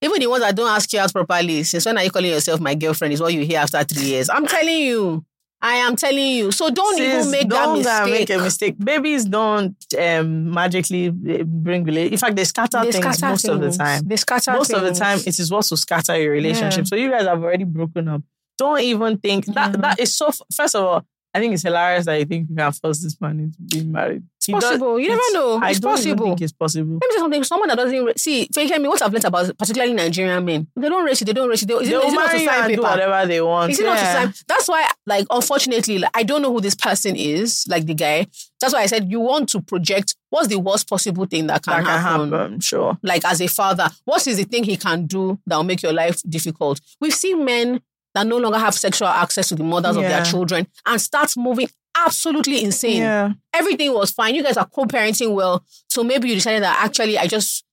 Even the ones that don't ask you out properly, since when are you calling yourself my girlfriend? Is what you hear after three years. I'm telling you. I am telling you. So don't Sis, even make don't that mistake. make a mistake. Babies don't um, magically uh, bring relate. In fact, they scatter They things scatter most of the time. They scatter most of the time it is what will scatter your relationship. Yeah. So you guys have already broken up. Don't even think that Mhm. that is so. First of all, I think it's hilarious that you think you can force this man into being married. It's possible. You never know. I It's don't possible. Think it's possible. Let me say something. Someone that doesn't re- see, Fake me. What I've learned about, particularly Nigerian men, they don't race. They don't race it. They, is it, They'll is it not to sign paper? whatever they want. Is it not to sign? That's why, like, unfortunately, like, I don't know who this person is. Like the guy. That's why I said you want to project what's the worst possible thing that can, That can happen. happen. Sure. Like as a father, what is the thing he can do that will make your life difficult? We've seen men that no longer have sexual access to the mothers of their children and starts moving absolutely insane Yeah. everything was fine. You guys are co-parenting well. So maybe you decided that actually I just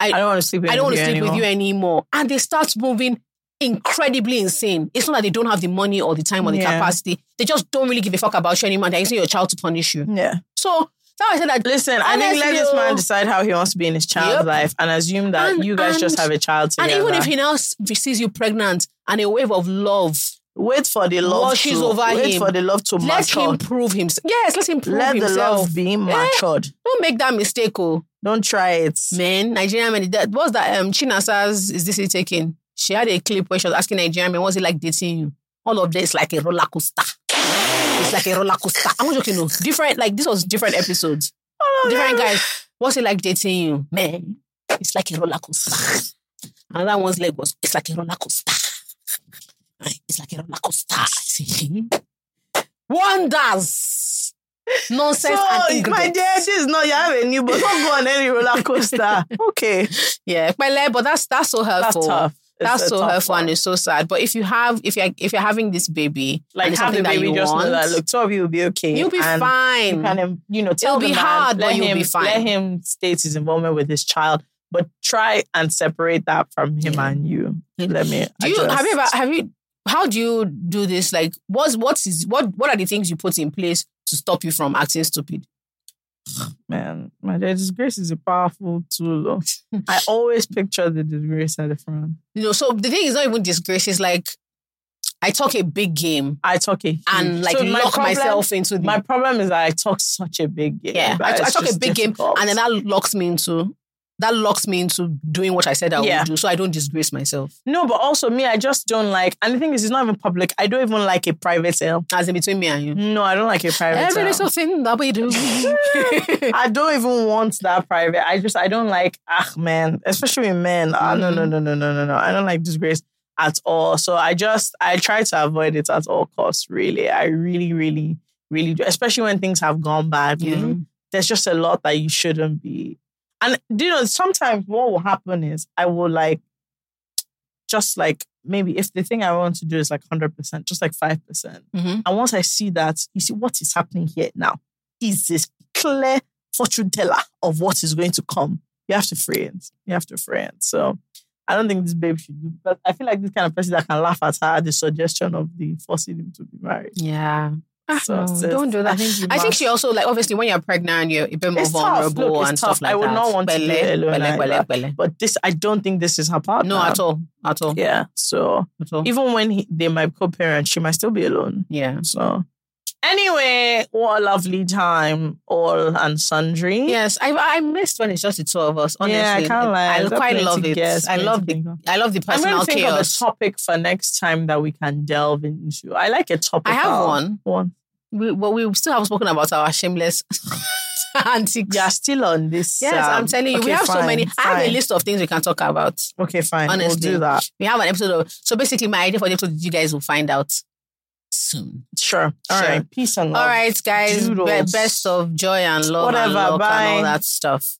I don't want to sleep. I don't want to sleep with you anymore. And they start moving incredibly insane. It's not that they don't have the money or the time or the Yeah. capacity. They just don't really give a fuck about you anymore. They're using your child to punish you. Yeah. So why I said that Listen, I think let this man oh. decide how he wants to be in his child's Yep. life and assume that And- you guys just have a child and even if he now sees you pregnant and a wave of love, wait for the love washes to over wait him, for the love to let mature. him prove himself. Yes, let him prove himself. Let the love be matured. Don't make that mistake, oh. Don't try it. Men, Nigerian men, that what's that um Chinasa's is this it taking? She had a clip where she was asking Nigerian men, what's it like dating you? All of this like a roller coaster. It's like a roller coaster. I'm not joking, no. Different, like this was different episodes. different guys. What's it like dating you? Man, it's like a roller coaster. Another one's leg was, it's like a roller coaster. It's like a roller coaster. Say, Wonders. Nonsense So, my dear, this is not you have a new, but don't go on any roller coaster. [laughs] okay, Yeah, but but that's that's so that's helpful. tough. That's so hurtful and it's so sad. But if you have, if you're if you're having this baby, Like have the baby, you just want, know that look, two of you will be okay. you'll be fine. You can, you know, tell It'll the be man, hard, let but you'll him, be fine. Let him state his involvement with his child, but try and separate that from him Yeah. and you. Let me. do you have you ever have you? How do you do this? Like, what's what is what what are the things you put in place to stop you from acting stupid? Man, my disgrace is a powerful tool. [laughs] I [laughs] always picture the disgrace at the front. You know, so the thing is not even disgrace. It's like I talk a big game I talk a huge- and like So my lock problem- myself into the My problem is that I talk such a big game. yeah. I, I talk a big game, and then that locks me into that locks me into doing what I said I Yeah. would do, so I don't disgrace myself. no, but also me, I just don't like. And the thing is, it's not even public. I don't even like a private sale. As in between me and you. No, I don't like a private Every sale. little thing that we do. [laughs] I don't even want that private. I just I don't like ah man, especially with men. Ah no no no no no no no. I don't like disgrace at all. So I just I try to avoid it at all costs. Really, I really really really do. Especially when things have gone badly. Yeah. There's just a lot that you shouldn't be. And you know, sometimes what will happen is I will like just like maybe if the thing I want to do is like hundred percent, just like five percent. Mhm. And once I see that, you see what is happening here now is this clear fortune teller of what is going to come. You have to free it. You have to free it. So I don't think this babe should do. But I feel like this kind of person that can laugh at her the suggestion of the forcing him to be married. Yeah. So oh, no, sis, don't do that. I think, I think she also like obviously when you're pregnant and you're a bit more It's vulnerable Look, and tough. stuff like I would that. not want to do Pele, alone either. pele. But this, I don't think this is her partner. No, at all, at all, Yeah. So at all. even when he, they might co-parent, she might still be alone. Yeah. So anyway, what a lovely time, all and sundry. Yes, I I missed when it's just the two of us. Honestly, Yeah, I can't lie. I quite love it. guests, I love the. I love the I'm personal to think of a chaos. topic for next time that we can delve into. I like a topic. I have one. One. We, well, we still haven't spoken about our shameless [laughs] antics. You're still on this. Yes, I'm um, telling you, we okay, have so fine, many. I have a list of things we can talk about. Okay, fine. Honestly. we'll do that. We have an episode of. So basically, my idea for the episode, you guys will find out soon. Sure. All Sure. right. Peace and love. All right, guys. Be- best of joy and love Whatever, and luck bye. and all that stuff.